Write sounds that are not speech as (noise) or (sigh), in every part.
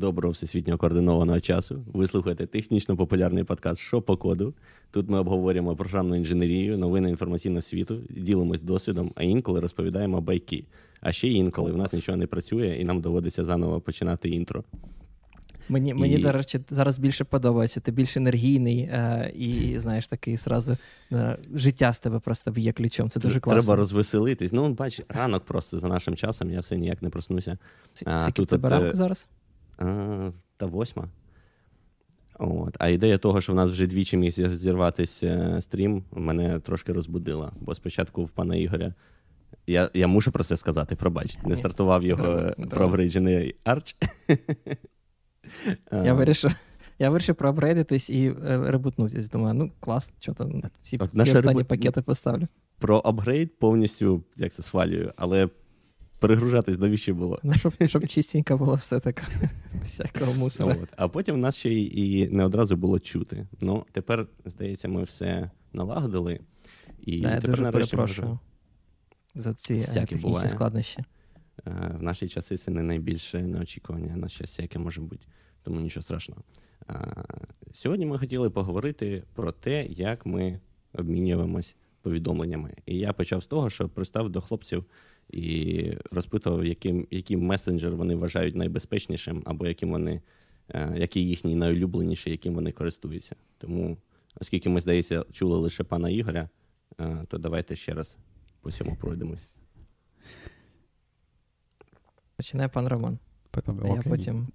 Доброго всесвітнього координованого часу. Ви слухаєте технічно популярний подкаст «Що по коду. Тут ми обговорюємо програмну інженерію, новини інформаційного світу, ділимось досвідом, а інколи розповідаємо байки. А ще інколи в нас нічого не працює, і нам доводиться заново починати інтро. Мені, мені до речі, зараз більше подобається. Ти більш енергійний е, і, знаєш, такий зразу е, життя з тебе просто б'є ключом. Це дуже класно. Треба розвеселитись. Ну, бач, ранок просто за нашим часом, я все ніяк не проснуся. Скільки в тебе ранку е, зараз? А, Та восьма. От. А ідея того, що в нас вже двічі міг зірватися стрім, мене трошки розбудила. Бо спочатку в пана Ігоря. Я я мушу про це сказати, пробач. Не стартував його проапгрейджений арч. (laughs) Я вирішив я вирішив проапгрейдитись і е, ребутнутись. Думаю, ну клас, що там всі, всі останні ребут... пакети поставлю. Про апгрейд повністю як це свалюю, але перегружатись навіщо було. Ну, щоб щоб чистенько було все таке, (laughs) всякого мусора. От. А потім нас ще і не одразу було чути. Ну, тепер, здається, ми все налагодили. І да, тепер я дуже перепрошую може... за ці е, технічні буває. складнощі. Е, в наші часи це не найбільше неочікування, на щастя, яке може бути, тому нічого страшного. Сьогодні ми хотіли поговорити про те, як ми обмінюємось повідомленнями. І я почав з того, що пристав до хлопців і розпитував, яким, який месенджер вони вважають найбезпечнішим, або яким вони, е, який їхній найулюбленіший, яким вони користуються. Тому, оскільки ми, здається, чули лише пана Ігоря, е, то давайте ще раз по цьому пройдемось. Починає пан Роман. а я потім...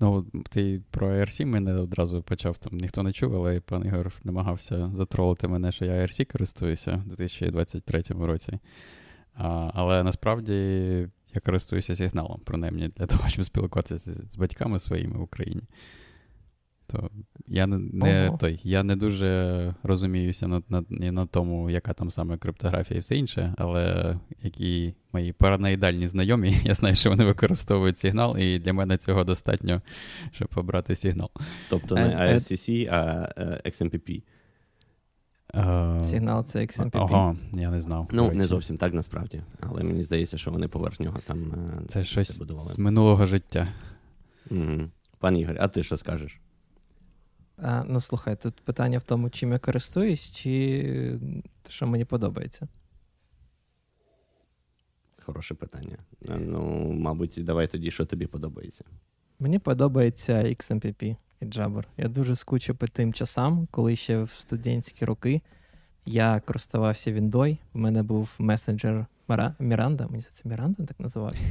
Ну, ти про IRC мене одразу почав, там ніхто не чув, але пан Ігор намагався затролити мене, що я IRC користуюся у 2023 році. А, Але насправді я користуюся сигналом, принаймні, для того, щоб спілкуватися з батьками своїми в Україні. То я не, не той, я не дуже розуміюся на на, на тому, яка там саме криптографія і все інше, але які мої параноїдальні знайомі, (laughs) я знаю, що вони використовують сигнал, і для мене цього достатньо, щоб обрати сигнал. Тобто не IRCC, а XMPP. Сигнал це XMPP. Ага, я не знав. Ну, не зовсім так насправді, але мені здається, що вони поверх нього там. Е, це щось будували. з минулого життя. Угу. Пан Ігор, а ти що скажеш? А, Ну, слухай, тут питання в тому, чим я користуюсь, чи що мені подобається. Хороше питання. Е, ну, мабуть, давай тоді, що тобі подобається. Мені подобається XMPP і Jabber. Я дуже скучу по тим часам, коли ще в студентські роки я користувався Віндой. У мене був месенджер Міранда. Мені це Міранда так називався.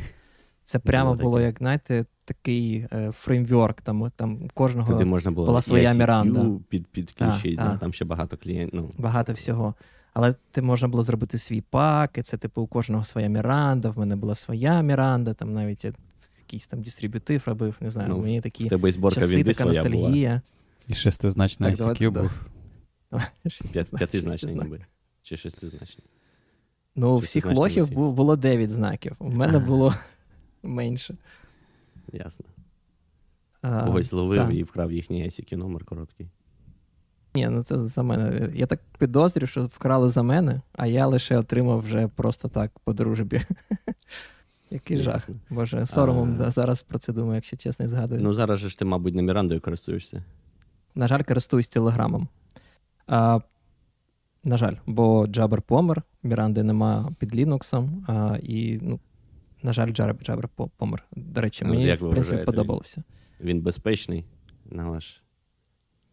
Це прямо було, як знаєте, такий е, фреймворк. Там там кожного Туди можна було була своя Міранда. Під, підключити, да, да. там ще багато клієнтів. Ну. Багато всього. Але ти можна було зробити свій пак, і це типу у кожного своя Міранда, в мене була своя Міранда, там навіть я якийсь там дистриб'ютив робив, не знаю, ну, мені такі тебе часи, така ностальгія. Була. І шестизначний ICQ був. П'ятизначний ніби. Чи шестизначний? Ну, у всіх лохів було 9 знаків. У мене (laughs) було менше. Ясно. Когось зловив та. і вкрав їхній ICQ номер короткий. Ні, ну це за мене. Я так підозрюю, що вкрали за мене, а я лише отримав вже просто так по дружбі. (laughs) Який жах. Боже, соромом а... зараз про це думаю, якщо чесно, і згадую. Ну зараз же ж ти, мабуть, не Мірандою користуєшся. На жаль, користуюсь телеграмом. А, На жаль, бо Jabber помер, Міранди нема під Linux, а, і ну, на жаль, Jabber помер. До речі, ну, мені в принципі подобалося. Він, безпечний на ваш.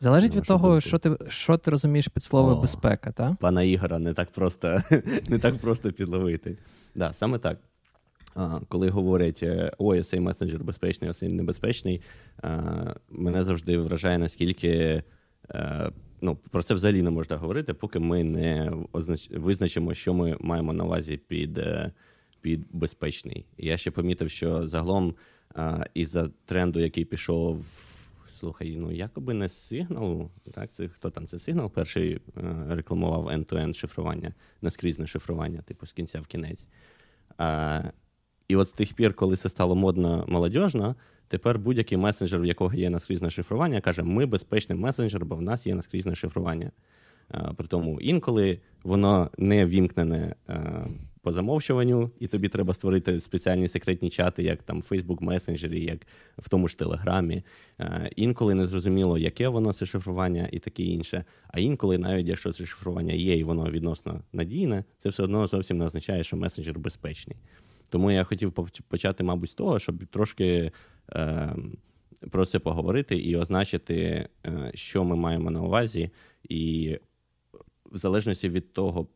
Залежить від того, думку. що ти що ти розумієш під слово безпека, так? Пана Ігора не так просто (laughs) не так просто підловити. Да, Саме так. Коли говорять, е, ой, цей месенджер безпечний, цей небезпечний, мене завжди вражає, наскільки е, ну, про це взагалі не можна говорити, поки ми не визначимо, що ми маємо на увазі під е, під безпечний. Я ще помітив, що загалом із-за тренду, який пішов, слухай, ну якоби не сигналу, так, це хто там це сигнал перший е, рекламував end-to-end шифрування, наскрізне шифрування, типу з кінця в кінець. І от з тих пір, коли це стало модно молодіжно, тепер будь-який месенджер, в якого є наскрізне шифрування, каже, ми безпечний месенджер, бо в нас є наскрізне шифрування. При тому інколи воно не вімкнене по замовчуванню, і тобі треба створити спеціальні секретні чати, як там Facebook Messenger, як в тому ж Телеграмі. Е, інколи не зрозуміло, яке воно це шифрування і таке інше. А інколи, навіть якщо це шифрування є і воно відносно надійне, це все одно зовсім не означає, що месенджер безпечний. Тому я хотів почати, мабуть, з того, щоб трошки. Е, про це поговорити і означити, е, що ми маємо на увазі, і в залежності від того,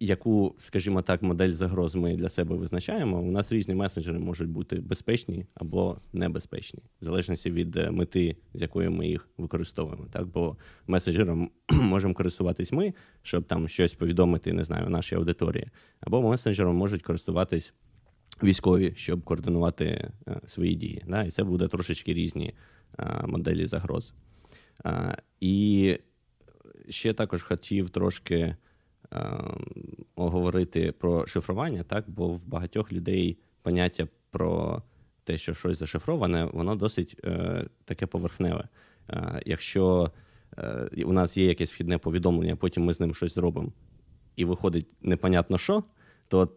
яку, скажімо так, модель загроз ми для себе визначаємо, у нас різні месенджери можуть бути безпечні або небезпечні, в залежності від е, мети, з якою ми їх використовуємо. Так, Бо месенджером (clears throat) можемо користуватись ми, щоб там щось повідомити, не знаю, нашій аудиторії, або месенджером можуть користуватись військові, щоб координувати е, свої дії. Да? І це буде трошечки різні е, моделі загроз. І ще також хотів трошки оговорити про шифрування, так? бо в багатьох людей поняття про те, що щось зашифроване, воно досить таке поверхневе. Якщо у нас є якесь вхідне повідомлення, потім ми з ним щось зробимо, і виходить непонятно що, то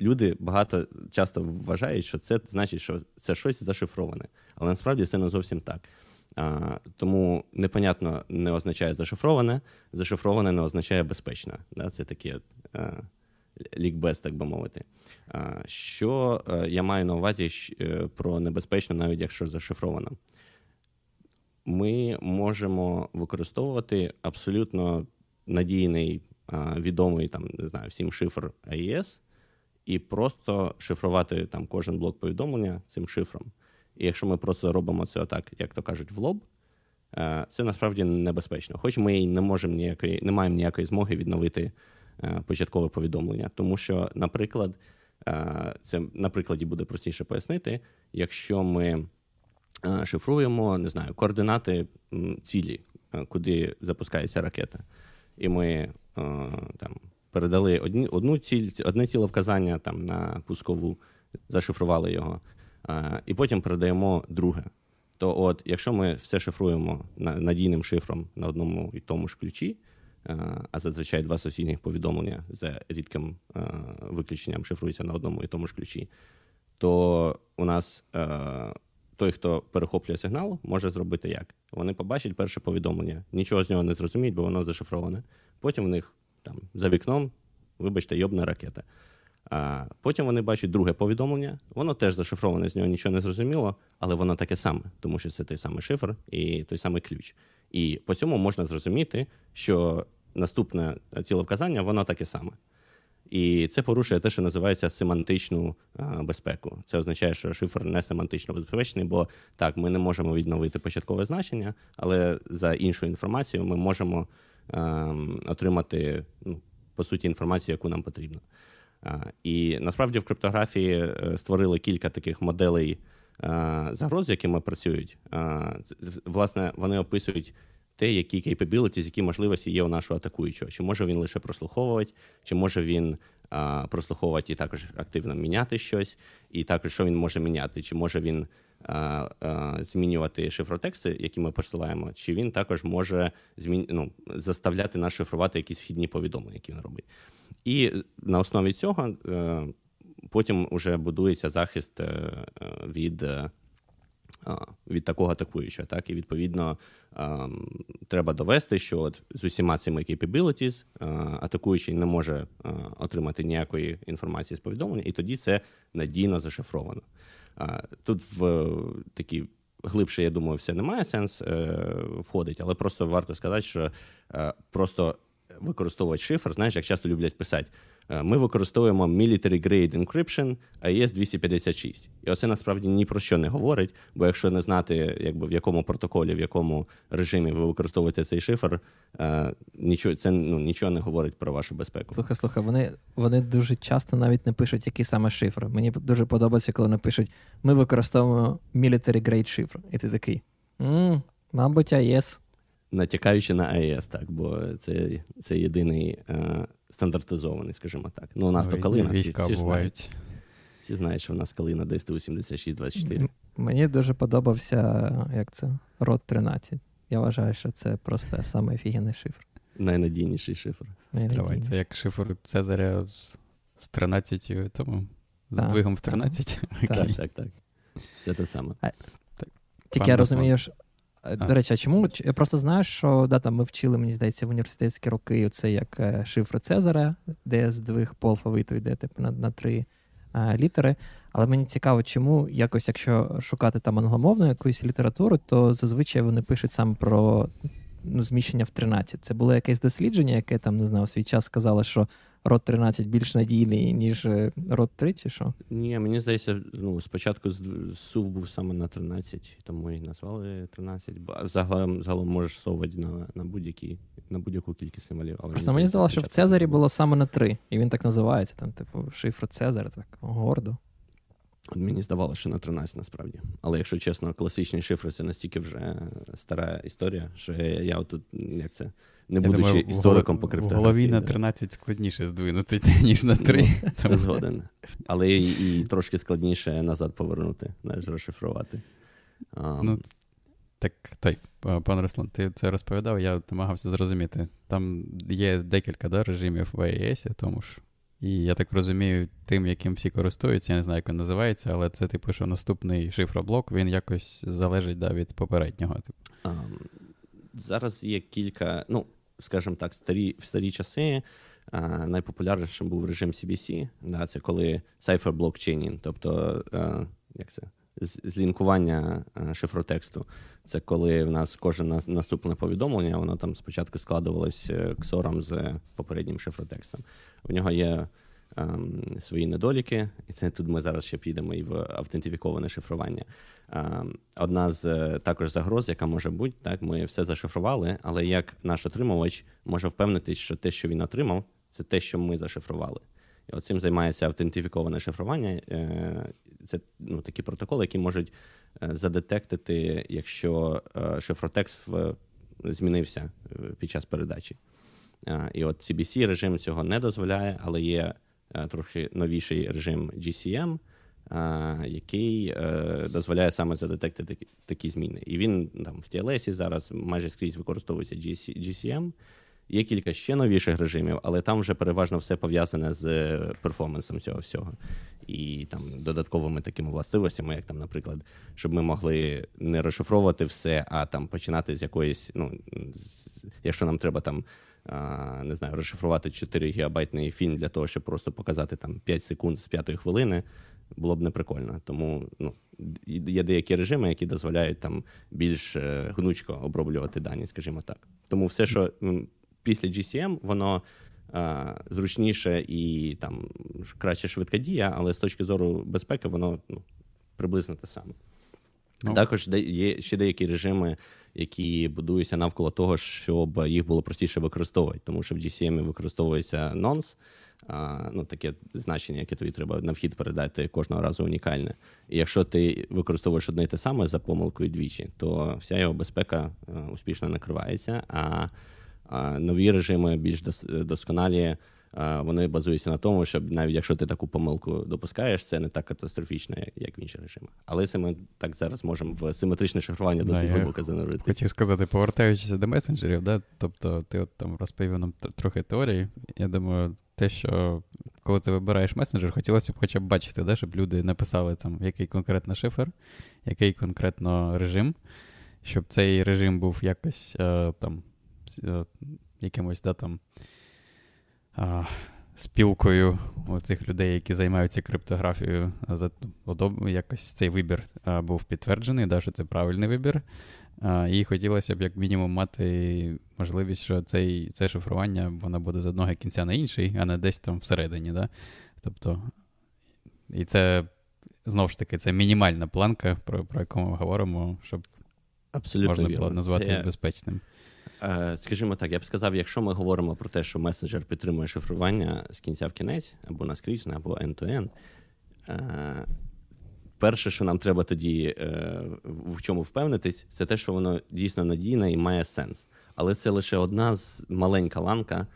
люди багато часто вважають, що це значить, що це щось зашифроване. Але насправді це не зовсім так. А, Тому непонятно не означає зашифроване, зашифроване не означає безпечно. Да? Це таке лікбез, так би мовити. А, Що а, е, я маю на увазі е, про небезпечно, навіть якщо зашифровано. Ми можемо використовувати абсолютно надійний, відомий там, не знаю, всім шифр AES, і просто шифрувати там кожен блок повідомлення цим шифром. І якщо ми просто робимо це отак, як то кажуть, в лоб, е, це насправді небезпечно. Хоч ми і не можемо ніякої, не маємо ніякої змоги відновити е, початкове повідомлення. Тому що, наприклад, е, це на прикладі буде простіше пояснити, якщо ми шифруємо, не знаю, координати цілі, куди запускається ракета, і ми там передали одні, одну ціль, одне ціловказання там на пускову, зашифрували його, і потім передаємо друге. То, от, якщо ми все шифруємо надійним шифром на одному і тому ж ключі, а зазвичай два сусідніх повідомлення за рідким виключенням шифруються на одному і тому ж ключі, то у нас той, хто перехоплює сигнал, може зробити як? Вони побачать перше повідомлення, нічого з нього не зрозуміють, бо воно зашифроване. Потім в них там за вікном, вибачте, йобна ракета. А Потім вони бачать друге повідомлення, воно теж зашифроване, з нього нічого не зрозуміло, але воно таке саме, тому що це той самий шифр і той самий ключ. І по цьому можна зрозуміти, що наступне ціловказання, воно таке саме. І це порушує те, що називається семантичну а, безпеку. Це означає, що шифр не семантично безпечний, бо так, ми не можемо відновити початкове значення, але за іншу інформацію ми можемо Ем, отримати ну, по суті інформацію, яку нам потрібно. І насправді в криптографії е, створили кілька таких моделей е, загроз, з якими працюють. Власне, вони описують те, які capabilities, які можливості є у нашого атакуючого. Чи може він лише прослуховувати, чи може він прослуховувати і також активно міняти щось, і також що він може міняти, чи може він змінювати шифротексти, які ми посилаємо, чи він також може змін... ну, заставляти нас шифрувати якісь вхідні повідомлення, які він робить. І на основі цього е, потім вже будується захист е, е, від. Від такого атакуючого, так і відповідно треба довести, що от з усіма цими capabilities атакуючий не може отримати ніякої інформації з повідомлення, і тоді це надійно зашифровано. Тут в такі глибше, я думаю, все немає сенс е, входить, але просто варто сказати, що е, просто використовувати шифр, знаєш, як часто люблять писати. Е, ми використовуємо Military Grade Encryption AES 256. І оце насправді ні про що не говорить, бо якщо не знати, якби в якому протоколі, в якому режимі ви використовуєте цей шифр, е, нічого це ну, нічого не говорить про вашу безпеку. Слухай, слухай, вони вони дуже часто навіть не пишуть, який саме шифр. Мені дуже подобається, коли вони пишуть: ми використовуємо Military Grade шифр. І ти такий. Мабуть, AES натякаючи на АЕС, так, бо це це єдиний е, стандартизований, скажімо так. Ну, у нас то калина, всі, всі, знають, всі знають, що у нас калина десь 86-24. Мені дуже подобався, як це, рот 13. Я вважаю, що це просто самий офігенний шифр. Найнадійніший шифр. Стривай, це як шифр Цезаря з 13 тому, з Так, двигом в 13. Так, так, так. Це те саме. Тільки я розумію, що. А. До речі, а чому? Я просто знаю, що да, там ми вчили, мені здається, в університетські роки це як е, шифр Цезаря, де здвиг по алфавиту йде типу, на, на три е, літери. Але мені цікаво, чому якось, якщо шукати там англомовну якусь літературу, то зазвичай вони пишуть саме про ну, зміщення в 13. Це було якесь дослідження, яке там, не знаю, в свій час сказало, що род 13 більш надійний, ніж Рот род 3, чи що? Ні, мені здається, ну, спочатку сув був саме на 13, тому і назвали 13. Бо загалом, загалом можеш совати на, на, будь-які, на будь-яку кількість символів. Але Просто мені здалося, що в Цезарі було саме на 3, і він так називається, там, типу, шифр Цезаря, так гордо. От Мені здавалося, що на 13 насправді. Але якщо чесно, класичні шифри це настільки вже стара історія, що я, я отут, як це, не Я будучи думаю, істориком по В голові на 13 складніше здвинути, (laughs) ніж на 3. Ну, Це згоден. Але і, і трошки складніше назад повернути, знаєш, розшифрувати. А, Ну, Так, той, пан Руслан, ти це розповідав, я намагався зрозуміти. Там є декілька да, режимів в AES, тому ж. І я так розумію, тим, яким всі користуються, я не знаю, як він називається, але це, типу, що наступний шифроблок, він якось залежить да, від попереднього. Типу. А, зараз є кілька, ну, скажімо так, старі, в старі часи а, найпопулярнішим був режим CBC, да, це коли Cypher Blockchaining, тобто а, як це, з- злінкування шифротексту. Це коли в нас кожне наступне повідомлення, воно там спочатку складувалось е, ксором з попереднім шифротекстом. У нього є ем, свої недоліки, і це тут ми зараз ще підемо і в автентифіковане шифрування. Ем, Одна з е, також загроз, яка може бути, так, ми все зашифрували, але як наш отримувач може впевнитись, що те, що він отримав, це те, що ми зашифрували. І цим займається автентифіковане шифрування. Е, Це ну, такі протоколи, які можуть е, задетектити, якщо е, шифротекст змінився під час передачі. І от CBC режим цього не дозволяє, але є трохи новіший режим GCM, який дозволяє саме задетектити такі, зміни. І він там в TLS зараз майже скрізь використовується GC, GCM. Є кілька ще новіших режимів, але там вже переважно все пов'язане з е, перформансом цього всього. І там додатковими такими властивостями, як там, наприклад, щоб ми могли не розшифровувати все, а там починати з якоїсь, ну, якщо нам треба там не знаю, розшифрувати 4 гігабайтний фільм для того, щоб просто показати там 5 секунд з п'ятої хвилини, було б неприкольно. Тому ну, є деякі режими, які дозволяють там більш е, гнучко оброблювати дані, скажімо так. Тому все, що після GCM, воно а, зручніше і там краще швидкодія, але з точки зору безпеки, воно ну, приблизно те саме. Ну. Також є ще деякі режими, які будуються навколо того, щоб їх було простіше використовувати, тому що в GCM використовується nonce, а, ну, таке значення, яке тобі треба на вхід передати кожного разу унікальне. І якщо ти використовуєш одне і те саме за помилкою двічі, то вся його безпека е, успішно накривається. А нові режими більш досконалі. Вони базуються на тому, щоб навіть якщо ти таку помилку допускаєш, це не так катастрофічно, як, в інших режимах. Але це ми так зараз можемо в симетричне шифрування Да, досить глибоко занурити. Хотів сказати, повертаючись до месенджерів, да? тобто ти от там розповів нам трохи теорії. Я думаю, те, що коли ти вибираєш месенджер, хотілося б хоча б бачити, да, щоб люди написали там, який конкретно шифр, який конкретно режим, щоб цей режим був якось е, там якимось да, там, а, спілкою цих людей, які займаються криптографією, якось цей вибір а, був підтверджений, да, що це правильний вибір. А, і хотілося б, як мінімум, мати можливість, що цей, це шифрування воно буде з одного кінця на інший, а не десь там всередині. Да? Тобто, і це знову ж таки це мінімальна планка, про, про яку ми говоримо, щоб Абсолютно можна вірно. було назвати Це, безпечним. Е, скажімо так, я б сказав, якщо ми говоримо про те, що месенджер підтримує шифрування з кінця в кінець, або наскрізь, або end-to-end, е, перше, що нам треба тоді е, в чому впевнитись, це те, що воно дійсно надійне і має сенс. Але це лише одна з маленька ланка.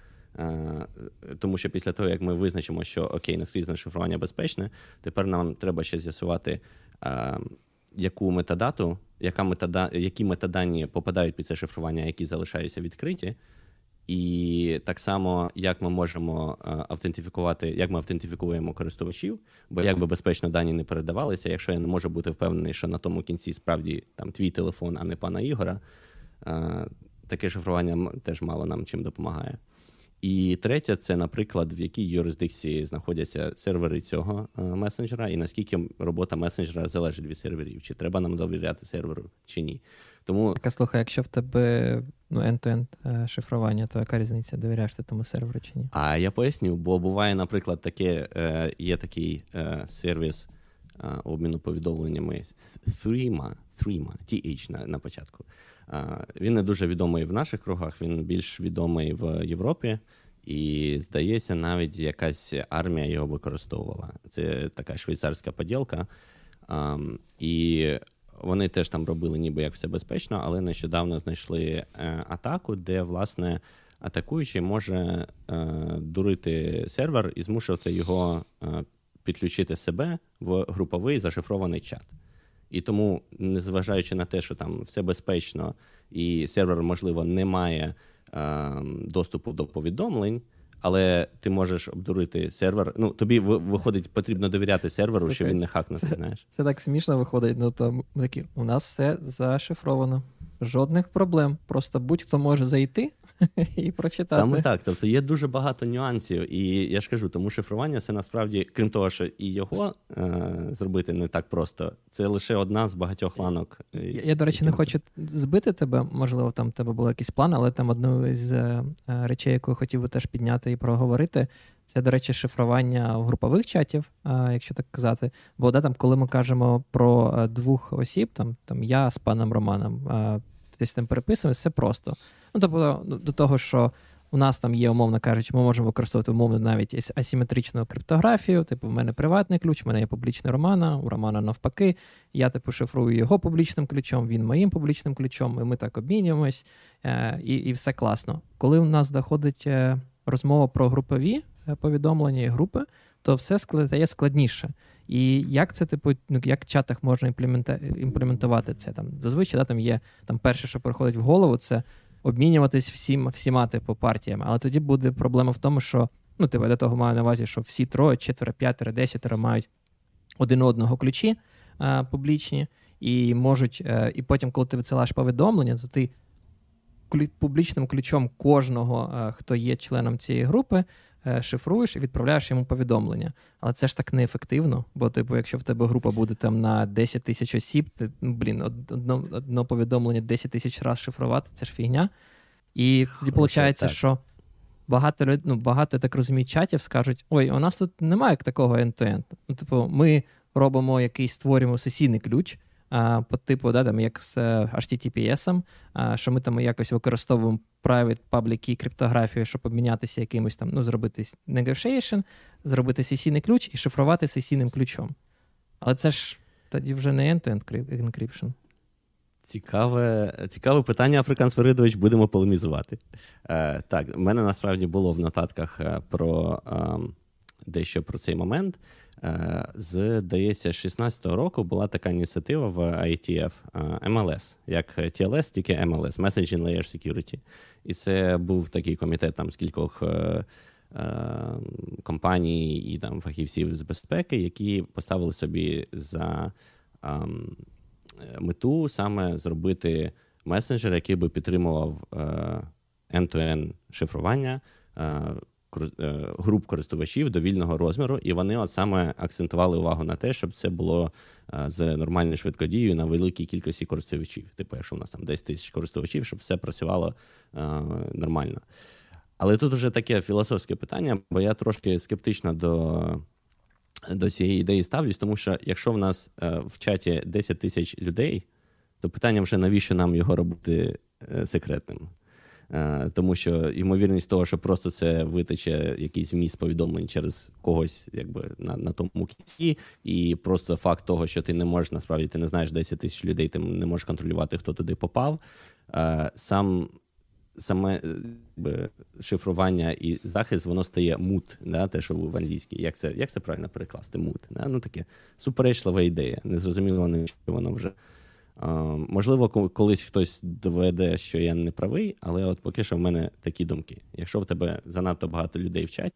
Тому що після того, як ми визначимо, що окей, наскрізне шифрування безпечне, тепер нам треба ще з'ясувати, яку метадату, яка метада, які метадані попадають під це шифрування, які залишаються відкриті, І так само, як ми можемо е, автентифікувати, як ми автентифікуємо користувачів, бо як би безпечно дані не передавалися, якщо я не можу бути впевнений, що на тому кінці справді там твій телефон, а не пана Ігора, е, таке шифрування теж мало нам чим допомагає. І третє, це, наприклад, в якій юрисдикції знаходяться сервери цього е, месенджера, і наскільки робота месенджера залежить від серверів, чи треба нам довіряти серверу, чи ні. Тому Так, слухай, якщо в тебе ну, end-to-end е, шифрування, то яка різниця, довіряєш ти тому серверу чи ні? А я поясню, бо буває, наприклад, таке, е, є такий сервіс обміну повідомленнями Threema, Threema, TH на, на початку. Він не дуже відомий в наших кругах, він більш відомий в Європі. І, здається, навіть якась армія його використовувала. Це така швейцарська поділка. І вони теж там робили, ніби як все безпечно, але нещодавно знайшли е, атаку, де, власне, атакуючий може е, дурити сервер і змушувати його е, підключити себе в груповий зашифрований чат. І тому, незважаючи на те, що там все безпечно, і сервер, можливо, не має е, доступу до повідомлень, але ти можеш обдурити сервер. Ну, тобі виходить, потрібно довіряти серверу, що він не хакнути, це, знаєш. Це так смішно виходить. Ну то такі, у нас все зашифровано. Жодних проблем. Просто будь-хто може зайти (laughs) і прочитати. Саме так. Тобто є дуже багато нюансів. І я ж кажу, тому шифрування це насправді, крім того, що і його е- зробити не так просто. Це лише одна з багатьох ланок. Я, я до речі, не хочу збити тебе. Можливо, там в тебе був якийсь план, але там одну з е- речей, яку я хотів би теж підняти і проговорити. Це, до речі, шифрування групових чатів, якщо так казати. Бо да, там, коли ми кажемо про е, двох осіб, там там я з паном Романом десь там переписуємося, все просто. Ну, тобто, до того, що у нас там є, умовно кажучи, ми можемо використовувати умовно навіть асиметричну криптографію. Типу, в мене приватний ключ, в мене є публічний Романа, у Романа навпаки. Я типу шифрую його публічним ключом, він моїм публічним ключом, і ми так обмінюємось, е, і і все класно. Коли у нас доходить е, розмова про групові е, повідомлення і групи, то все стає складніше. І як це, типу, ну як в чатах можна імплементувати це? Там зазвичай да, там є там перше, що приходить в голову, це обмінюватись всім, всіма типу партіями. Але тоді буде проблема в тому, що ну, типу, до того маю на увазі, що всі троє, четверо, п'ятеро, десятеро мають один одного ключі а, публічні, і можуть, а, е, і потім, коли ти висилаєш повідомлення, то ти публічним ключом кожного, а, хто є членом цієї групи, Е, шифруєш і відправляєш йому повідомлення. Але це ж так неефективно, бо, типу, якщо в тебе група буде там на 10 тисяч осіб, ти, ну, блін, одно, одно повідомлення 10 тисяч разів шифрувати, це ж фігня. І тоді виходить, що багато ну, багато, я так розумію, чатів скажуть: ой, у нас тут немає такого end-to-end. Ну, типу, ми робимо якийсь створюємо сесійний ключ по типу, да, там, як з е, HTTPS, що ми там якось використовуємо private public key криптографію, щоб обмінятися якимось там, ну, зробити negotiation, зробити сесійний ключ і шифрувати сесійним ключом. Але це ж тоді вже не end-to-end encryption. Цікаве цікаве питання, Африкан Сверидович, будемо полемізувати. Е, Так, в мене насправді було в нотатках е, про е, дещо про цей момент. Е, з, здається, 16-го року була така ініціатива в IETF MLS, е, як TLS, тільки MLS, Messaging Layer Security. І це був такий комітет там з кількох е, компаній і там фахівців з безпеки, які поставили собі за мету саме зробити месенджер, який би підтримував end-to-end шифрування. Е, груп користувачів довільного розміру, і вони от саме акцентували увагу на те, щоб це було е, з нормальною швидкодією на великій кількості користувачів. Типу, якщо у нас там 10 тисяч користувачів, щоб все працювало е, нормально. Але тут вже таке філософське питання, бо я трошки скептично до до цієї ідеї ставлюсь, тому що якщо в нас в чаті 10 тисяч людей, то питання вже навіщо нам його робити секретним? Е, тому що ймовірність того, що просто це витече якийсь вміст повідомлень через когось, якби на на тому кінці, і просто факт того, що ти не можеш насправді ти не знаєш 10 тисяч людей, ти не можеш контролювати, хто туди попав. Е, сам саме якби, шифрування і захист, воно стає мут, да, те, що в англійській. Як це як це правильно перекласти? Мут. Да? Ну таке суперечлива ідея. Незрозуміло, що воно вже Можливо, колись хтось доведе, що я не правий, але от поки що в мене такі думки. Якщо в тебе занадто багато людей в чаті,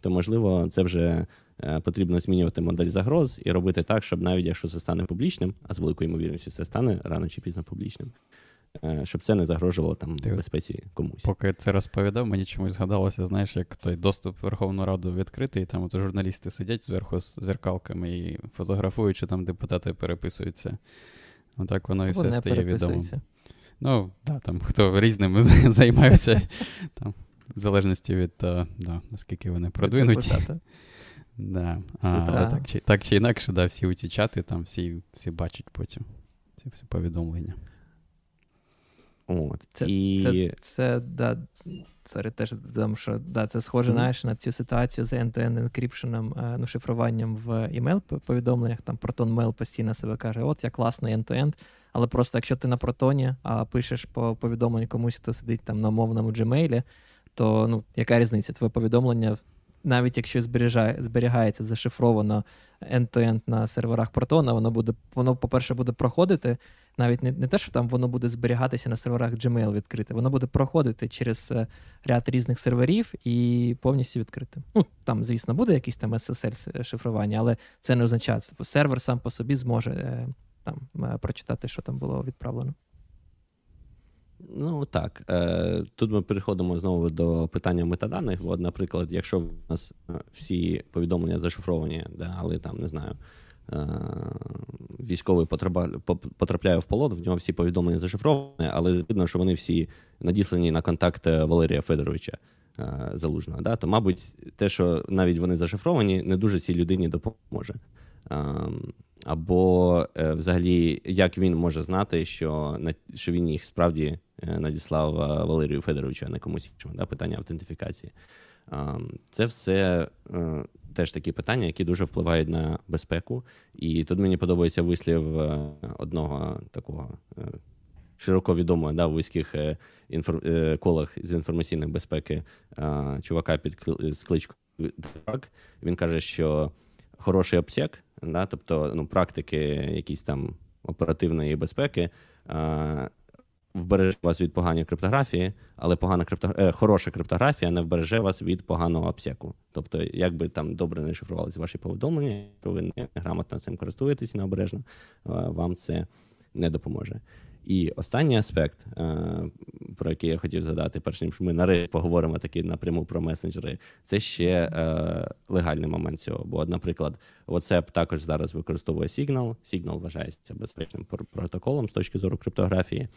то можливо це вже е, потрібно змінювати модель загроз і робити так, щоб навіть якщо це стане публічним, а з великою ймовірністю це стане рано чи пізно публічним, е, щоб це не загрожувало там Ти безпеці комусь. Поки це розповідав, мені чомусь згадалося, знаєш, як той доступ в Верховну Раду відкритий, там от журналісти сидять зверху з зеркалками і фотографують, що там депутати переписуються. Отак воно і все стає відомо. Ну, да, там хто різним (laughs) займається, там, в залежності від того, да, наскільки вони продвинуті. (laughs) Да. А, але так чи так чи інакше, да, всі ці чати, там всі всі бачать потім ці всі повідомлення. От. Це, і... це, це, да, Sorry, теж додам, що да, це схоже mm-hmm. знаєш, на цю ситуацію з end-to-end енкріпшеном, ну, шифруванням в імейл повідомленнях. Там Proton Mail постійно себе каже: От я класний end-to-end, але просто якщо ти на протоні, а пишеш по повідомленню комусь, хто сидить там на мовному Gmail, то ну, яка різниця? Твоє повідомлення, навіть якщо зберігає, зберігається зашифровано end-to-end на серверах Протона, воно буде, воно, по-перше, буде проходити навіть не не те, що там воно буде зберігатися на серверах Gmail відкрите, воно буде проходити через е, ряд різних серверів і повністю відкрите. Ну, там, звісно, буде якийсь там SSL шифрування, але це не означає, що сервер сам по собі зможе е, там е, прочитати, що там було відправлено. Ну так. Тут ми переходимо знову до питання метаданих. Бо, наприклад, якщо в нас всі повідомлення зашифровані, але там не знаю. Е, військовий потрапляє в полон, в нього всі повідомлення зашифровані, але видно, що вони всі надіслані на контакт Валерія Федоровича е, Залужного. Да? То, мабуть, те, що навіть вони зашифровані, не дуже цій людині допоможе. Або е, взагалі, як він може знати, що що він їх справді надіслав Валерію Федоровичу, а не комусь іншому, да? питання автентифікації. Це все теж такі питання, які дуже впливають на безпеку. І тут мені подобається вислів е, одного такого е, широко відомого да, в вузьких е, інфор... колах з інформаційної безпеки чувака під з кличкою. Він каже, що хороший обсек, да, тобто ну, практики якісь там оперативної безпеки вбереже вас від поганої криптографії, але погана крипто... е, хороша криптографія не вбереже вас від поганого обсеку. Тобто, як би там добре не шифрувалися ваші повідомлення, якщо ви не грамотно цим користуєтесь необережно, е, вам це не допоможе. І останній аспект, е, про який я хотів згадати, перш ніж ми нарешті поговоримо таки напряму про месенджери, це ще легальний момент цього. Бо, наприклад, WhatsApp також зараз використовує Signal. Signal вважається безпечним протоколом з точки зору криптографії.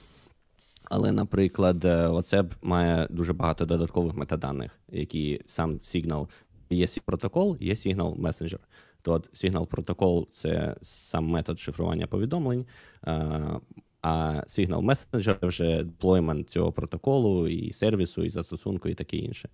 Але, наприклад, е, WhatsApp має дуже багато додаткових метаданих, які сам Signal є протокол, є Signal Messenger. То от Signal протокол це сам метод шифрування повідомлень, е, а Signal Messenger вже deployment цього протоколу, і сервісу, і застосунку, і таке інше.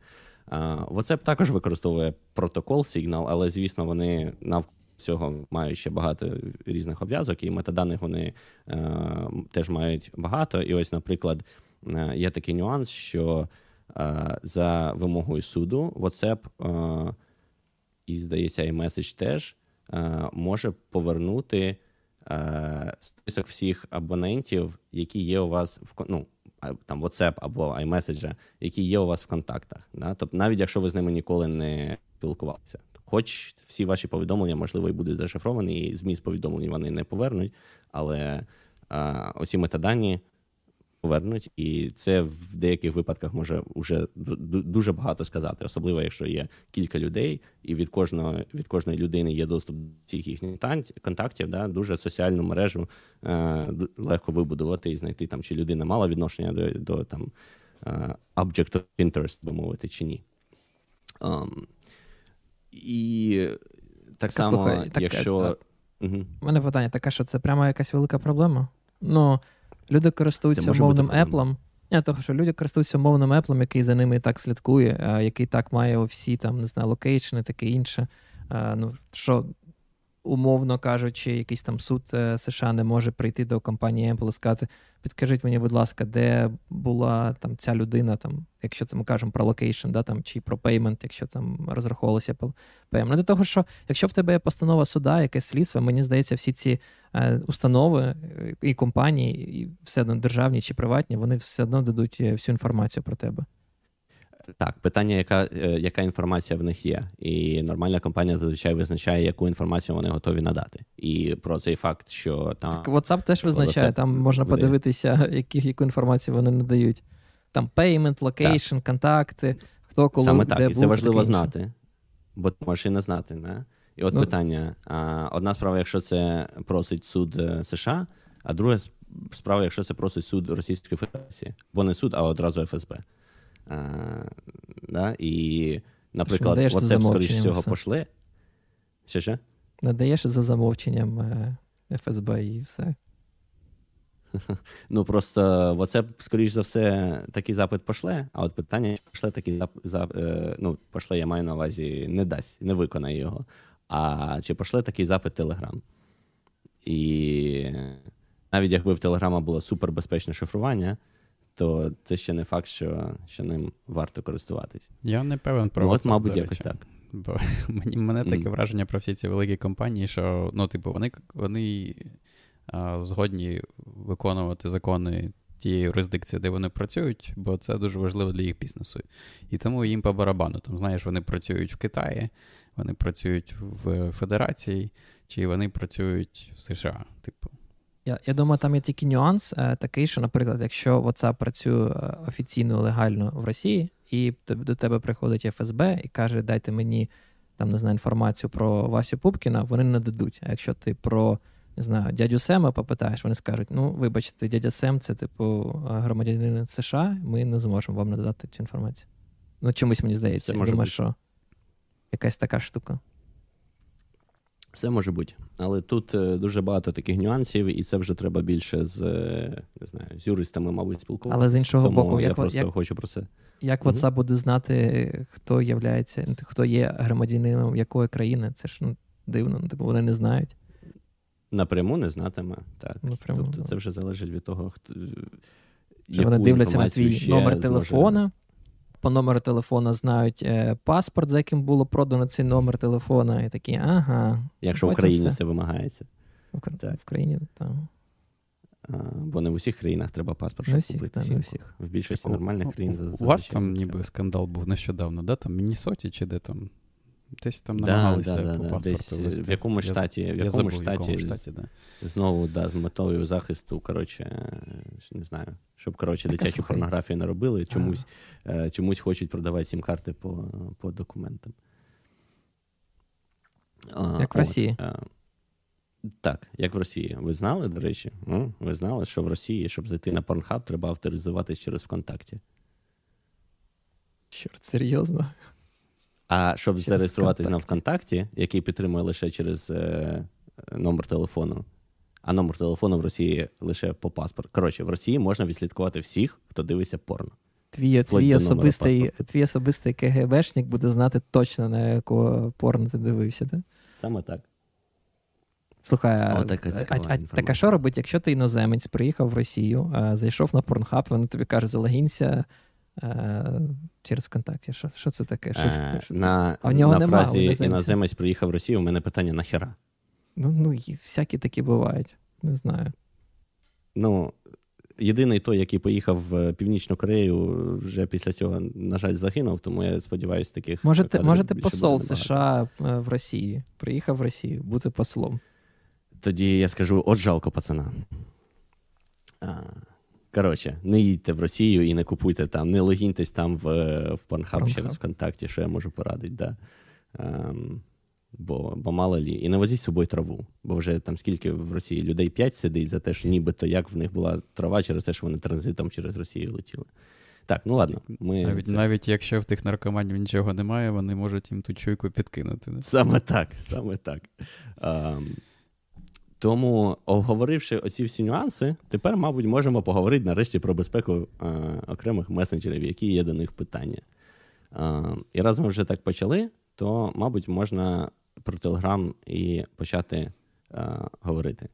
Е, WhatsApp також використовує протокол Signal, але, звісно, вони навколо цього мають ще багато різних обв'язок, і метаданих вони е, теж мають багато. І ось, наприклад, е, є такий нюанс, що е, за вимогою суду WhatsApp е, і, здається, iMessage теж е, може повернути е, список всіх абонентів, які є у вас в ну, там WhatsApp або iMessage, які є у вас в контактах. Да? Тобто, навіть якщо ви з ними ніколи не спілкувалися. Хоч всі ваші повідомлення, можливо, і будуть зашифровані, і зміст повідомлень вони не повернуть, але а, оці метадані повернуть, і це в деяких випадках може вже дуже багато сказати, особливо якщо є кілька людей, і від кожного від кожної людини є доступ до всіх їхніх контактів. Да, Дуже соціальну мережу е, легко вибудувати і знайти там, чи людина мала відношення до до там е, object of interest, би мовити, чи ні. Um, і так само, Слухай, так, якщо. Угу. У мене питання таке, що це прямо якась велика проблема. Ну, люди користуються мовним Apple. Ні, того, що люди користуються мовним Apple, який за ними і так слідкує, який так має всі там, не знаю, локейшни, таке інше. Ну, що умовно кажучи, якийсь там суд е, США не може прийти до компанії Apple і сказати: підкажіть мені, будь ласка, де була там ця людина, там, якщо це ми кажемо про location, да, там, чи про payment, якщо там розраховувалося Apple Payment. Для того, що якщо в тебе є постанова суда, якесь слідство, мені здається, всі ці е, установи е, і компанії, і все одно державні чи приватні, вони все одно дадуть всю інформацію про тебе. Так, питання, яка е, яка інформація в них є, і нормальна компанія зазвичай визначає, яку інформацію вони готові надати. І про цей факт, що там Так, WhatsApp теж визначає. Там можна вони... подивитися, які, яку інформацію вони надають. Там payment, location, так. контакти, хто коли саме так, де і був, це важливо знати, бо ти можеш і не знати. Не? І от ну, питання: одна справа, якщо це просить суд е, США, а друга справа, якщо це просить суд Російської Федерації, бо не суд, а одразу ФСБ. А, да? І, наприклад, WhatsApp, скоріш всього, пошле. Що ще? Надаєш за замовченням е, ФСБ і все. (laughs) Ну, просто WhatsApp, скоріш за все, такий запит пошле, а от питання, пошле такий запит, е, ну, пошле, я маю на увазі, не дасть, не виконає його. А чи пошле такий запит Telegram? І навіть якби в Телеграма було супербезпечне шифрування, то це ще не факт, що що ним варто користуватись. Я не певен про ну, От, мабуть, якось так. Бо (laughs) мені мене таке mm. враження про всі ці великі компанії, що ну, типу, вони вони а, згодні виконувати закони тієї юрисдикції, де вони працюють, бо це дуже важливо для їх бізнесу. І тому їм по барабану. Там, знаєш, вони працюють в Китаї, вони працюють в Федерації, чи вони працюють в США. Типу. Я я думаю, там є тільки нюанс е, такий, що, наприклад, якщо WhatsApp працює е, офіційно легально в Росії, і до тебе приходить ФСБ і каже, дайте мені там не знаю, інформацію про Васю Пупкіна, вони не дадуть. А якщо ти про не знаю, дядю Сема попитаєш, вони скажуть: ну, вибачте, дядя Сем, це типу громадянин США, ми не зможемо вам надати цю інформацію. Ну, чомусь мені здається, я думаю, що якась така штука. Все може бути. Але тут е, дуже багато таких нюансів, і це вже треба більше з е, не знаю, з юристами, мабуть, спілкуватися. Але з іншого Тому боку, я як, просто як, хочу про це. Як WhatsApp буде знати, хто являється, хто є громадянином якої країни? Це ж ну, дивно, ну, типу вони не знають. Напряму не знатиме. так. Напряму, тобто це вже залежить від того, хто. Що вони дивляться на твій номер телефона, зможе по номеру телефона знають е, паспорт, за яким було продано цей номер телефона, і такі, ага. Якщо в Україні це вимагається. В, так. в країні, так. Бо не в усіх країнах треба паспорт, щоб всіх, купити. Та, не всіх. В більшості так, нормальних країн У вас там ніби скандал був нещодавно, да? Там Міннесоті чи де там? Десь там намагалися да, да, по паспорту Десь вести. В якому штаті, я, в якому забув, штаті, в якому штаті да. знову да, з метою захисту, коротше, не знаю, щоб коротше, дитячу слухай. порнографію не робили, чомусь ага. чомусь хочуть продавати сім-карти по по документам. Як в Росії. От, так, як в Росії. Ви знали, до речі? Ви знали, що в Росії, щоб зайти на Pornhub, треба авторизуватись через ВКонтакті. Чорт, серйозно? А щоб через зареєструватись на ВКонтакті, який підтримує лише через е, номер телефону, а номер телефону в Росії лише по паспорту. Коротше, в Росії можна відслідкувати всіх, хто дивиться порно. Твій твій особистий твій особистий КГБшник буде знати точно, на якого порно ти дивився, так? Саме так. Слухай, а, а, а, так а що робить, якщо ти іноземець приїхав в Росію, а, зайшов на порнхаб, вони тобі кажуть, залогінься через ВКонтакті. Що що це таке? Що, а, що на а у нього на нема, фразі іноземець приїхав в Росію, у мене питання нахера? Ну, ну, всякі такі бувають, не знаю. Ну, єдиний той, який поїхав в Північну Корею, вже після цього, на жаль, загинув, тому я сподіваюся, таких. Можете, можете посол США е, в Росії. Приїхав в Росію, бути послом. Тоді я скажу: от жалко, пацана. А, Коротше, не їдьте в Росію і не купуйте там, не логіньтесь там в в Pornhub через ВКонтакті, що я можу порадити. Да. Ем, бо бо мало лі. І не возіть з собою траву. Бо вже там скільки в Росії людей 5 сидить за те, що нібито як в них була трава через те, що вони транзитом через Росію летіли. Так, ну ладно. Ми Навіть це... навіть якщо в тих наркоманів нічого немає, вони можуть їм ту чуйку підкинути. Не? Саме так, саме так. Um, тому, обговоривши оці всі нюанси, тепер, мабуть, можемо поговорити нарешті про безпеку а, окремих месенджерів, які є до них питання. А, І раз ми вже так почали, то, мабуть, можна про Телеграм і почати е, говорити.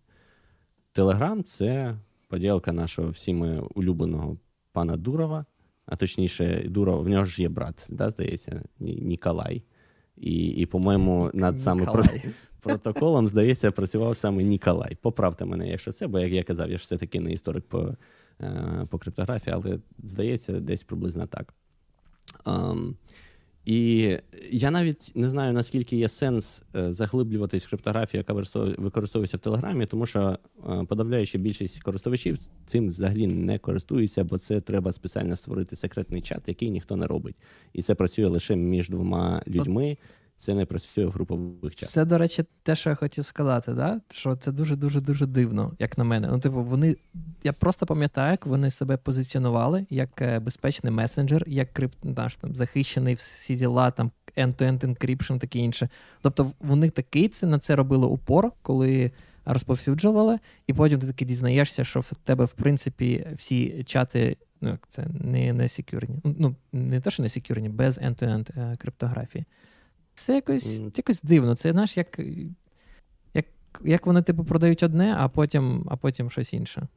Телеграм це поділка нашого всіми улюбленого пана Дурова, а точніше, Дурова, в нього ж є брат, да, здається, Ніколай. І, і по-моєму, над саме (laughs) протоколом, здається, працював саме Ніколай. Поправте мене, якщо це, бо як я казав, я ж все-таки не історик по е, по криптографії, але здається, десь приблизно так. Um, і я навіть не знаю, наскільки є сенс е, заглиблюватись в криптографію, яка використовується в Телеграмі, тому що е, подавляюча більшість користувачів цим взагалі не користуються, бо це треба спеціально створити секретний чат, який ніхто не робить. І це працює лише між двома людьми це не працює в групових чатах. Це, до речі, те, що я хотів сказати, да? що це дуже-дуже дуже дивно, як на мене. Ну, типу, вони. Я просто пам'ятаю, як вони себе позиціонували як е, безпечний месенджер, як крип... наш, там, захищений всі діла, там end-to-end encryption, таке інше. Тобто, вони такий це на це робили упор, коли. Розповсюджували, і потім ти таки дізнаєшся, що в тебе, в принципі, всі чати, ну як це не не секюрні. Ну, не те, що не секюрні, без end-to-end е, криптографії. Це якось якось дивно. Це знаєш, як як, як вони типу продають одне, а потім а потім щось інше.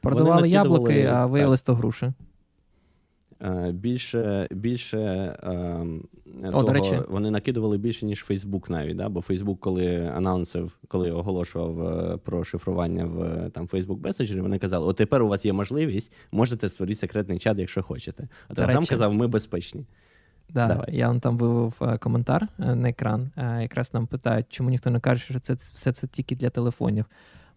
Продавали яблуки, а виявилось то груші. Е, більше більше е, О, того, до речі. вони накидували більше, ніж Фейсбук навіть. Да? Бо Фейсбук, коли анонсив, коли оголошував е, про шифрування в там Facebook Messenger, вони казали: от тепер у вас є можливість, можете створити секретний чат, якщо хочете. А Телеграм казав, ми безпечні. Да, Давай. Я вон там вивів е, коментар е, на екран. Е, якраз нам питають, чому ніхто не каже, що це все це тільки для телефонів.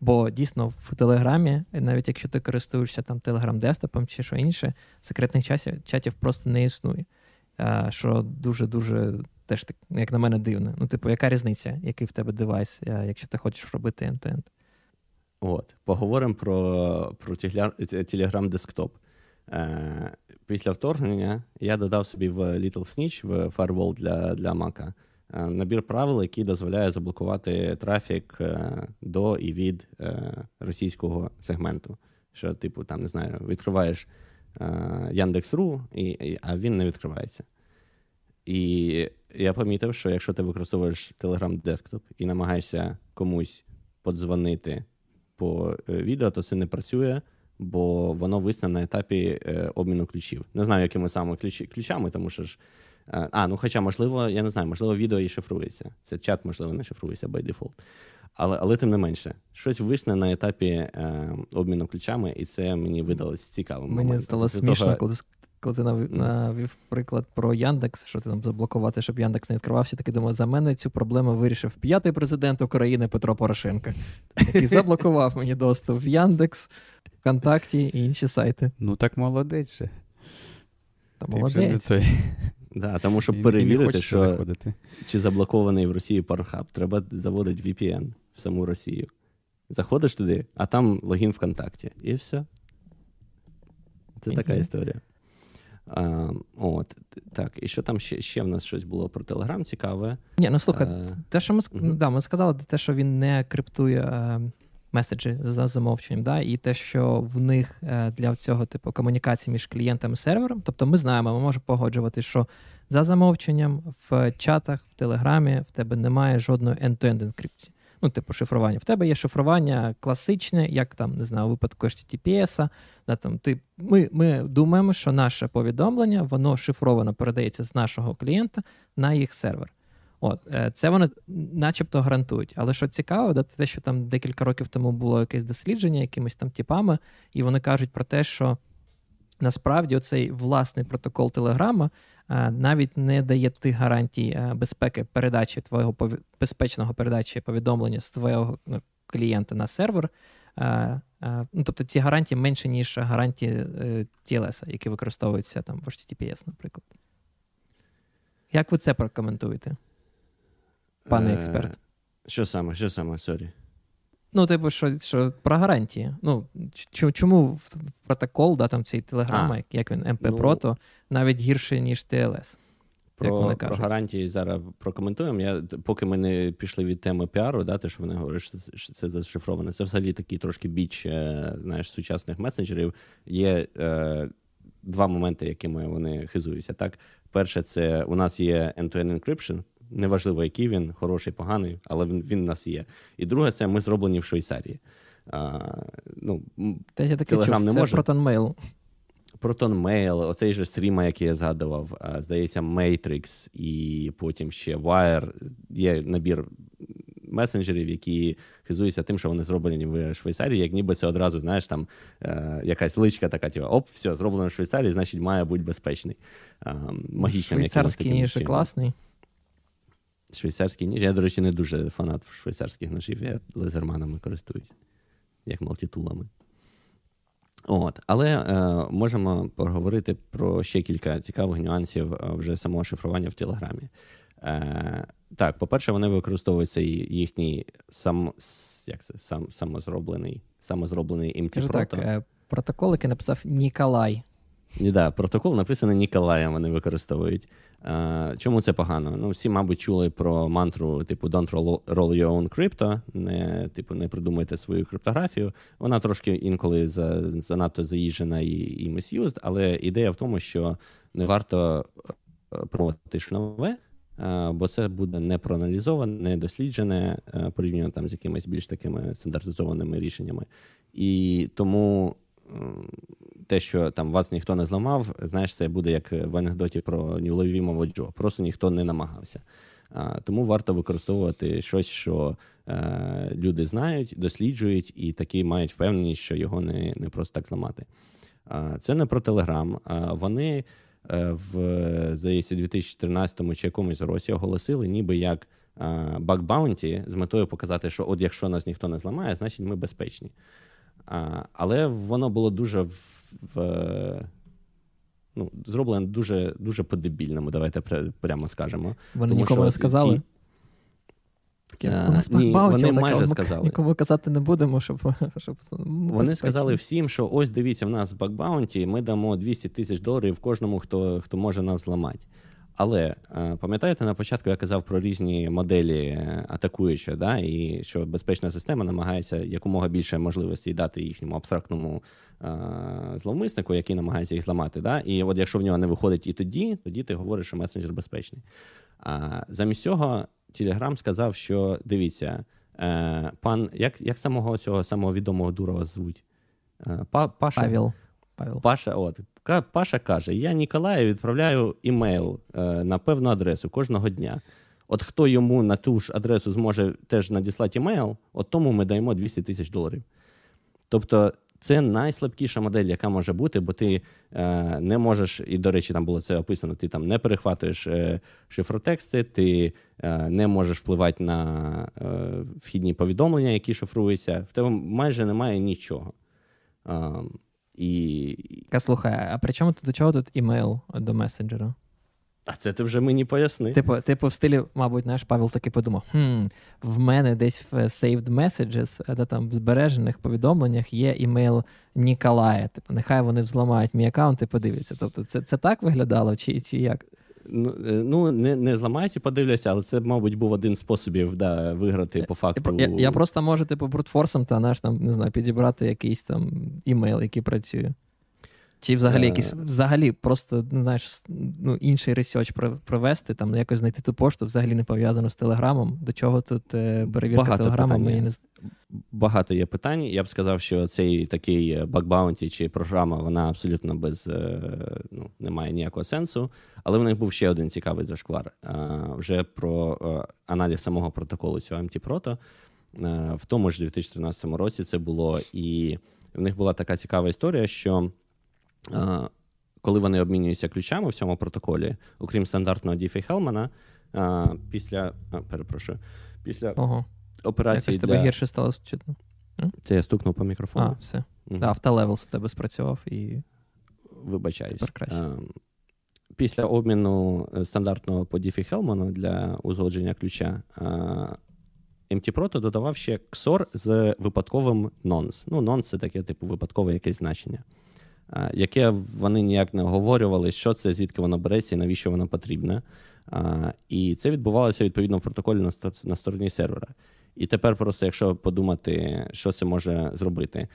Бо дійсно в Телеграмі, навіть якщо ти користуєшся там Телеграм десктопом чи що інше, секретних чатів, чатів просто не існує. Що дуже-дуже теж так, як на мене, дивно. Ну, типу, яка різниця, який в тебе девайс, якщо ти хочеш робити end-to-end? От, поговоримо про про Telegram десктоп. Е, Після вторгнення я додав собі в Little Snitch, в Firewall для для Mac, е, набір правил, який дозволяє заблокувати трафік е, до і від е, російського сегменту. Що, типу, там не знаю, відкриваєш Яндекс.ру, а він не відкривається. І я помітив, що якщо ти використовуєш Telegram десктоп і намагаєшся комусь подзвонити по відео, то це не працює бо воно висне на етапі е, обміну ключів. Не знаю, якими саме ключі, ключами, тому що ж. Е, а, ну хоча, можливо, я не знаю, можливо, відео і шифрується. Це чат, можливо, не шифрується by default. Але але тим не менше, щось висне на етапі е, обміну ключами, і це мені видалось цікавим. Мені моментом. стало смішно, того... коли коли ти навів, навів приклад про Яндекс, що ти там заблокувати, щоб Яндекс не відкривався, таки думаю, за мене цю проблему вирішив п'ятий президент України Петро Порошенко, який заблокував мені доступ в Яндекс, ВКонтакті і інші сайти. Ну так молодець же. Та молодець. Ти Да, Тому щоб (laughs) перевірити, що заходити. чи заблокований в Росії Порнхаб, треба заводити VPN в саму Росію. Заходиш туди, а там логін ВКонтакті. І все. Це mm-hmm. така історія. А, от, Так, і що там ще ще в нас щось було про Телеграм цікаве? Ні, ну слухай, а, те, що ми uh да, ми сказали, те, що він не криптує а, меседжі за замовченням, да, і те, що в них е, для цього типу комунікації між клієнтом і сервером, тобто ми знаємо, ми можемо погоджувати, що за замовченням в чатах, в Телеграмі в тебе немає жодної end-to-end енкрипції. Ну, типу, шифрування. В тебе є шифрування класичне, як там, не знаю, у випадку HTTPS. Да, там, ти, Ми ми думаємо, що наше повідомлення, воно шифровано передається з нашого клієнта на їх сервер. От, е, Це вони начебто гарантують. Але що цікаво, да, те, що там декілька років тому було якесь дослідження якимись там типами, і вони кажуть про те, що насправді оцей власний протокол Телеграма навіть не дає тих гарантій е, безпеки передачі твого безпечного передачі повідомлення з твого ну, клієнта на сервер. Ну, Тобто ці гарантії менше, ніж гарантії е, TLS, які використовуються там в HTTPS, наприклад. Як ви це прокоментуєте? Пане е, експерт. Що саме, що саме, sorry? Ну, типу, що що про гарантії. Ну, Чому в протокол, да, там цей телеграма, а, як він, МП ну, Прото, навіть гірше, ніж ТЛС. Про про гарантії зараз прокоментуємо. Я, Поки ми не пішли від теми піару, да, те, що вони говорять, що це зашифроване. Це взагалі такий трошки біч знаєш, сучасних месенджерів. Є е, два моменти, якими вони хизуються. Так, Перше, це у нас є end-to-end encryption, неважливо, який він, хороший, поганий, але він він у нас є. І друге, це ми зроблені в Швейцарії. А, ну, Та я таки чув, не це може. Proton Mail. Proton Mail, оцей же стріма, який я згадував, здається, Matrix і потім ще Wire. Є набір месенджерів, які хизуються тим, що вони зроблені в Швейцарії, як ніби це одразу, знаєш, там е, якась личка така, типу, оп, все, зроблено в Швейцарії, значить, має бути безпечний. Е, магічним Швейцарський ніж класний. Швейцарський ніж. Я, до речі, не дуже фанат швейцарських ножів, я лазерманами користуюсь, як мультитулами. От, Але е, можемо поговорити про ще кілька цікавих нюансів е, вже самого шифрування в Телеграмі. Е, Так, по-перше, вони використовуються їхній сам, як це, сам, самозроблений самозроблений MT Так, е, протокол, який написав Ніколай. Ні, да, Протокол написаний Ніколаєм, вони використовують. Чому це погано? Ну, всі, мабуть, чули про мантру, типу Don't roll your own crypto, не типу, не придумайте свою криптографію. Вона трошки інколи занадто заїжджена і і misused, але ідея в тому, що не варто е, пробувати нове, бо це буде не проаналізоване, не досліджене е, порівняно там з якимись більш такими стандартизованими рішеннями. І тому те, що там вас ніхто не зламав, знаєш, це буде як в анекдоті про Нюловімового Джо. Просто ніхто не намагався. Тому варто використовувати щось, що е, люди знають, досліджують і такі мають впевненість, що його не не просто так зламати. Це не про Телеграм. Вони е, в здається, 2014 чи якомусь році оголосили, ніби як баг баунті з метою показати, що от якщо нас ніхто не зламає, значить ми безпечні. А, Але воно було дуже в, в ну, зроблено дуже дуже по-дебільному, давайте прямо скажемо. Вони Тому, нікому не сказали. Ті... У нас Ні, Вони майже ми сказали. Нікому казати не будемо, щоб. щоб Вони сказали всім, що ось дивіться, в нас бакбаунті, ми дамо 200 тисяч доларів кожному, хто хто може нас зламати. Але е, пам'ятаєте, на початку я казав про різні моделі е, атакуючі, да, і що безпечна система намагається якомога більше можливостей дати їхньому абстрактному е, зловмиснику, який намагається їх зламати. Да? І от якщо в нього не виходить і тоді, тоді ти говориш, що месенджер безпечний. А замість цього Телеграм сказав, що дивіться, пан, як як самого цього самого відомого Дурова звуть? Па, Паша? Павел. Павел. Паша, от Паша каже: я Ніколаю відправляю імейл е, на певну адресу кожного дня. От хто йому на ту ж адресу зможе теж надіслати імейл, от тому ми даємо 200 тисяч доларів. Тобто це найслабкіша модель, яка може бути, бо ти е, не можеш, і, до речі, там було це описано: ти там не перехватуєш е, шифротексти, ти е, не можеш впливати на е, вхідні повідомлення, які шифруються. В тебе майже немає нічого. І... Слухай, а при чому до чого тут імейл до месенджера? А це ти вже мені поясни. Типу, типу, в стилі, мабуть, наш Павел таки подумав: хм, в мене десь в saved messages, де там в збережених повідомленнях є імейл Ніколая. Типу, нехай вони взламають мій аккаунт і подивляться. Тобто, це це так виглядало, чи чи як? Ну, е, ну не не зламають і подивляться, але це, мабуть, був один з способів да, виграти по факту. Я я просто можу, типу, brute force 'ом та наш там, не знаю, підібрати якийсь там імейл, який працює. Чи взагалі якийсь взагалі просто не знаєш, ну, інший research провести, там якось знайти ту пошту, взагалі не пов'язано з Телеграмом. До чого тут е, перевірка Телеграма мені не багато є питань. Я б сказав, що цей такий бакбаунті чи програма, вона абсолютно без е, ну, не має ніякого сенсу. Але в них був ще один цікавий зашквар. Вже про е, аналіз самого протоколу цього MT-Proto. В тому ж 2013 році це було, і в них була така цікава історія, що коли вони обмінюються ключами в цьому протоколі, окрім стандартного Діфі Хелмана, після перепрошую, після Ого. операції. Якось для... тебе гірше стало чутно. Це я стукнув по мікрофону. А, все. Угу. Да, Auto levels у тебе спрацював і. Вибачаюсь. Тепер краще. Після обміну е, стандартного по Діфі Хелману для узгодження ключа. MTProto додавав ще XOR з випадковим nonce. Ну, nonce – це таке, типу, випадкове якесь значення яке вони ніяк не оговорювали, що це, звідки воно береться і навіщо воно потрібне. І це відбувалося відповідно в протоколі на стороні сервера. І тепер, просто, якщо подумати, що це може зробити.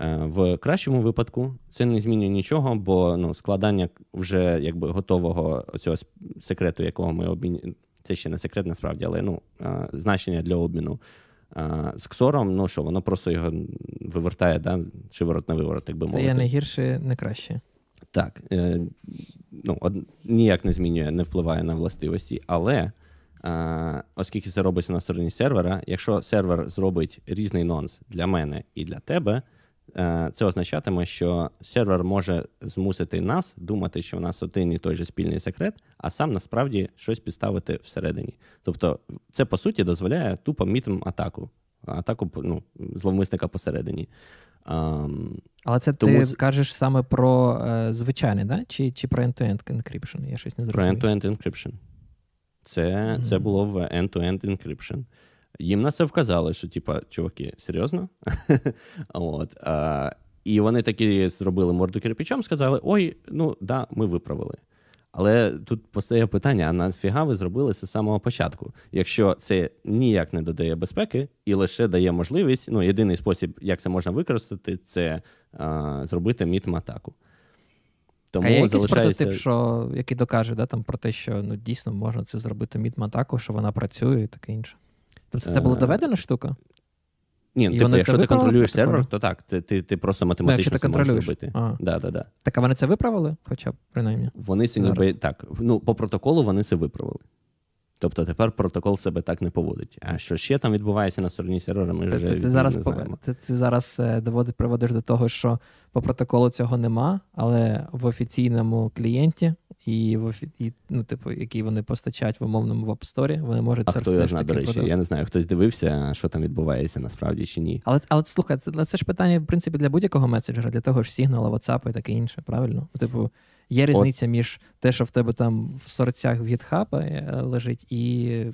Е, в кращому випадку це не змінює нічого, бо ну, складання вже якби готового цього секрету, якого ми обмін... це ще не секрет насправді, але ну, значення для обміну. З ксором, ну що, воно просто його вивертає, да? шиворот на виворот, як би мовити. Це є не гірше, не краще. Так. Е, ну, од, Ніяк не змінює, не впливає на властивості, але е, оскільки це робиться на стороні сервера, якщо сервер зробить різний нонс для мене і для тебе, е, це означатиме, що сервер може змусити нас думати, що в нас один і той же спільний секрет, а сам насправді щось підставити всередині. Тобто, це по суті дозволяє тупо мітм атаку, атаку ну, зловмисника посередині. Um, Але це тому... ти кажеш саме про е, звичайний, да? чи чи про end-to-end encryption? Я щось не зрозумів. Про end-to-end encryption. Це mm-hmm. це було в end-to-end encryption. Їм на це вказали, що, типа, чуваки, серйозно? (laughs) От, а, І вони такі зробили морду кирпичом, сказали: ой, ну да, ми виправили. Але тут постає питання: а нафіга ви зробили це з самого початку? Якщо це ніяк не додає безпеки і лише дає можливість, ну єдиний спосіб, як це можна використати, це а, зробити мітм атаку. Тому а є якийсь залишається... прототип, що, який докаже да, там, про те, що ну, дійсно можна це зробити мітм атаку, що вона працює і таке інше. Тобто це була е, доведена штука? Ні, ну, типу, якщо ти контролюєш сервер, то так, ти ти, ти просто математично ну, це можеш зробити. Ага. Да, да, да. Так а вони це виправили, хоча б принаймні? Вони це ніби так. Ну, по протоколу вони це виправили. Тобто тепер протокол себе так не поводить. А що ще там відбувається на стороні сервера, ми це, вже це, це зараз не знаємо. Ти, ти зараз е, доводить, приводиш до того, що по протоколу цього нема, але в офіційному клієнті і в і, ну, типу, який вони постачають в умовному веб сторі, вони можуть а це хто все ж таки до речі, продав... я не знаю, хтось дивився, що там відбувається насправді чи ні. Але але слухай, це це ж питання, в принципі, для будь-якого меседжера, для того ж Signal, WhatsApp і таке інше, правильно? Типу, є різниця От. між те, що в тебе там в сорцях в GitHub е, лежить, і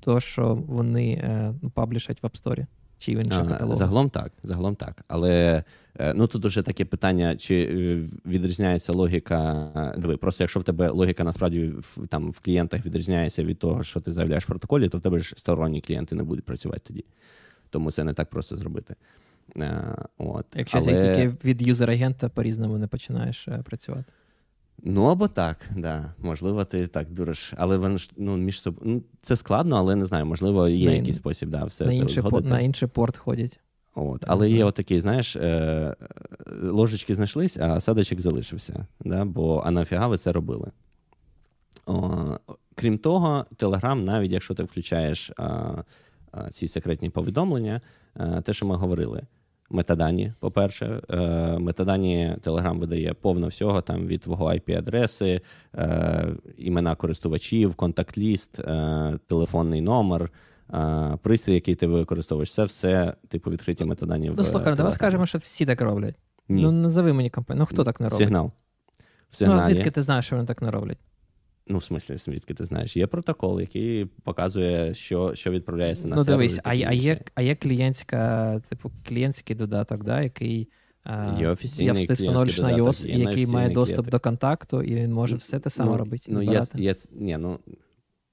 то, що вони е, ну, паблішать в App Store чи в інших каталогах. Загалом так, загалом так. Але е, ну тут уже таке питання, чи е, відрізняється логіка. Диви, просто якщо в тебе логіка насправді в там в клієнтах відрізняється від того, що ти заявляєш в протоколі, то в тебе ж сторонні клієнти не будуть працювати тоді. Тому це не так просто зробити. От. Якщо Але... ти тільки від юзер-агента по-різному не починаєш працювати. Ну або так, да. Можливо, ти так дуриш. Але вони ж ну, між собою. Ну, це складно, але не знаю, можливо, є на, якийсь спосіб, да, все на інший, по, на інший порт ходять. От. Але є отакий, знаєш, е, ложечки знайшлись, а садочок залишився. Да? Бо а нафіга ви це робили? О, Крім того, Telegram, навіть якщо ти включаєш а, а, ці секретні повідомлення, а, е, те, що ми говорили метадані, по-перше. Е, метадані Telegram видає повно всього, там від твого IP-адреси, е, імена користувачів, контакт-ліст, е, телефонний номер. Пристрій, який ти використовуєш, це все типу відкриті метадані. Ну, слухай, давай скажемо, що всі так роблять. Ні. Ну, назови мені компанію. Ну хто так не робить? Сигнал. В Ну, а звідки ти знаєш, що вони так не роблять? Ну, в смислі, звідки ти знаєш? Є протокол, який показує, що що відправляється на ну, сервер. Ну, дивись, а, а є а є клієнтська, типу, клієнтський додаток, да, який є офіційний ти встановлюєш на iOS, який має доступ клієнтик. до контакту, і він може все те саме ну, робити. Ну, є, є, ні, ну,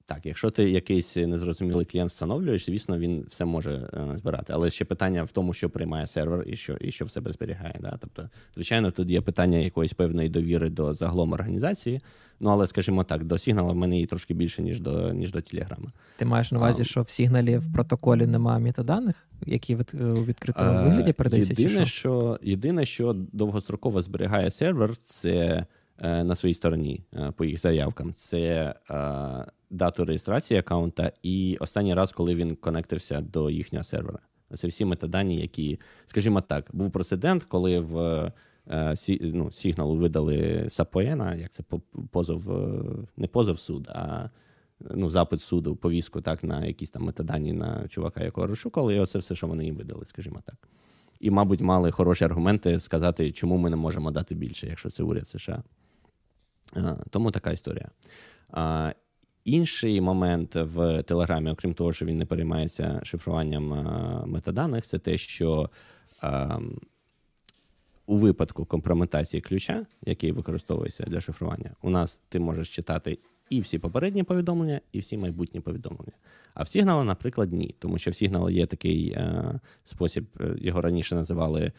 так, якщо ти якийсь незрозумілий клієнт встановлюєш, звісно, він все може е, збирати. Але ще питання в тому, що приймає сервер і що і що в себе зберігає. Да? Тобто, звичайно, тут є питання якоїсь певної довіри до загалом організації. Ну, але, скажімо так, до Сігнала в мене її трошки більше, ніж до ніж до Телеграма. Ти маєш на увазі, а, що в Сігналі в протоколі немає метаданих, які від, у відкритому вигляді передаються? Єдине, що? що єдине, що довгостроково зберігає сервер, це е, на своїй стороні е, по їх заявкам. Це е, дату реєстрації аккаунта і останній раз, коли він конектився до їхнього сервера. Це всі метадані, які, скажімо так, був прецедент, коли в е, ну, сигналу видали Сапоєна, як це позов, е, не позов суд, а ну, запит суду, повістку так, на якісь там метадані на чувака, якого розшукали, і оце все, що вони їм видали, скажімо так. І, мабуть, мали хороші аргументи сказати, чому ми не можемо дати більше, якщо це уряд США. Е, тому така історія. Інший момент в Телеграмі, окрім того, що він не переймається шифруванням метаданих, це те, що а, у випадку компрометації ключа, який використовується для шифрування, у нас ти можеш читати і всі попередні повідомлення, і всі майбутні повідомлення. А в Signal, наприклад, ні. Тому що в Signal є такий е, спосіб, е, його раніше називали е,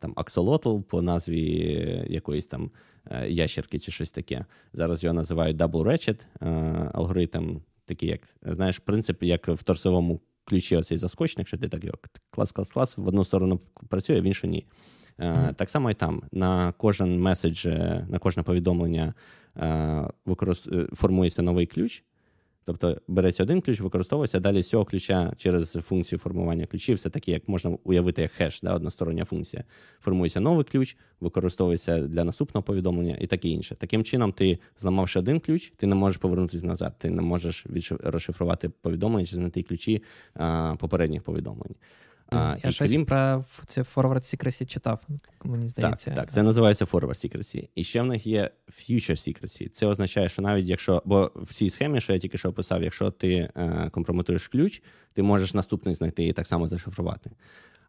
там аксолотл по назві якоїсь там е, ящерки чи щось таке. Зараз його називають Double Ratchet, е, алгоритм такий, як знаєш, принцип, як в торсовому ключі оцей заскочник, якщо ти так його клас, клас, клас, в одну сторону працює, в іншу ні. Е, так само і там. На кожен меседж, на кожне повідомлення формується новий ключ. Тобто береться один ключ, використовується, далі з цього ключа через функцію формування ключів, все таки, як можна уявити, як хеш, да, одностороння функція. Формується новий ключ, використовується для наступного повідомлення і таке інше. Таким чином, ти, зламавши один ключ, ти не можеш повернутися назад, ти не можеш розшифрувати повідомлення чи знайти ключі а, попередніх повідомлень. А, Я щось крім... про це Forward Secrecy читав, мені здається. Так, так, це називається Forward Secrecy. І ще в них є Future Secrecy. Це означає, що навіть якщо, бо в цій схемі, що я тільки що описав, якщо ти е, компрометуєш ключ, ти можеш наступний знайти і так само зашифрувати.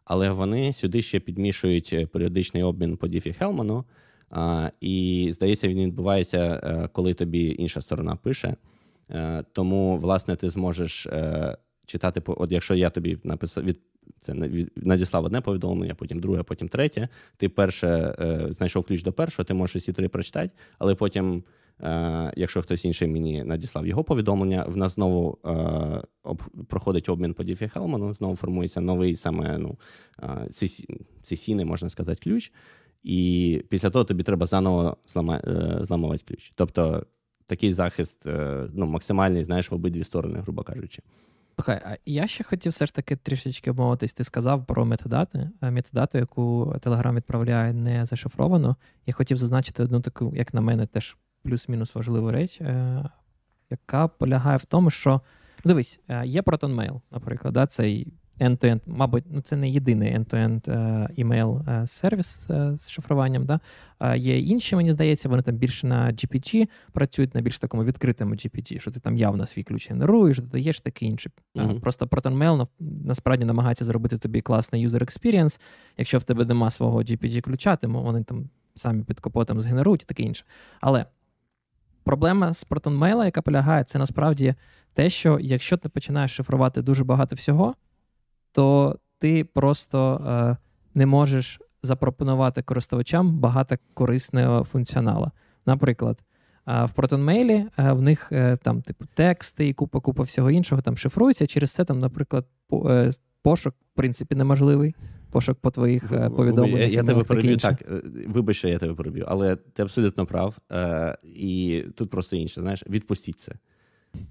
Але вони сюди ще підмішують е, періодичний обмін по Діфі Хелману. А, І здається, він відбувається, е, коли тобі інша сторона пише. Е, тому, власне, ти зможеш читати от якщо я тобі написав від це надіслав одне повідомлення, потім друге, потім третє. Ти перше е, знайшов ключ до першого, ти можеш всі три прочитати, але потім, е, якщо хтось інший мені надіслав його повідомлення, в нас знову е, проходить обмін по Діфі Хелману, знову формується новий саме ну, сесійний, можна сказати, ключ. І після того тобі треба заново зламувати ключ. Тобто такий захист ну, максимальний, знаєш, в обидві сторони, грубо кажучи. Слухай, а я ще хотів все ж таки трішечки обмовитись. Ти сказав про метадати. Метадату, яку Telegram відправляє не зашифровано. Я хотів зазначити одну таку, як на мене, теж плюс-мінус важливу реч, е, яка полягає в тому, що дивись, е, є ProtonMail, наприклад, да, цей end-to-end, мабуть, ну це не єдиний end-to-end email е, е, сервіс е, з шифруванням. Да? Є інші, мені здається, вони там більше на GPG працюють на більш такому відкритому GPG, що ти там явно свій ключ генеруєш, додаєш таке інше. Uh-huh. Просто ProtonMail насправді намагається зробити тобі класний user experience. Якщо в тебе нема свого GPG-ключа, то вони там самі під капотом згенерують і таке інше. Але проблема з ProtonMail, яка полягає, це насправді те, що якщо ти починаєш шифрувати дуже багато всього то ти просто е, не можеш запропонувати користувачам багато корисного функціоналу. Наприклад, е, в ProtonMail е, в них е, там, типу, тексти і купа купа всього іншого там шифрується. Через це, там, наприклад, е, пошук, в принципі, неможливий. Пошук по твоїх повідомленнях. Я, я тебе переб'ю так. Вибач, що я тебе переб'ю, але ти абсолютно прав. І тут просто інше. Знаєш, відпустіть це.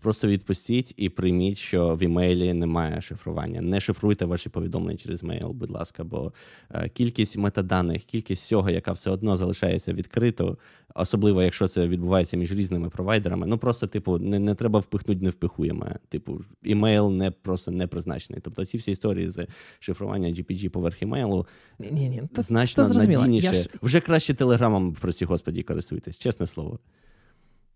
Просто відпустіть і прийміть, що в імейлі немає шифрування. Не шифруйте ваші повідомлення через мейл, будь ласка, бо е, кількість метаданих, кількість всього, яка все одно залишається відкрито, особливо якщо це відбувається між різними провайдерами. Ну просто, типу, не не треба впихнути, не впихуємо. Типу, імейл не просто не призначений. Тобто ці всі історії з шифрування GPG поверх імейлу ні, ні, значно надійніше. Ж... Вже краще телеграмом, прості господі, користуйтесь, чесне слово.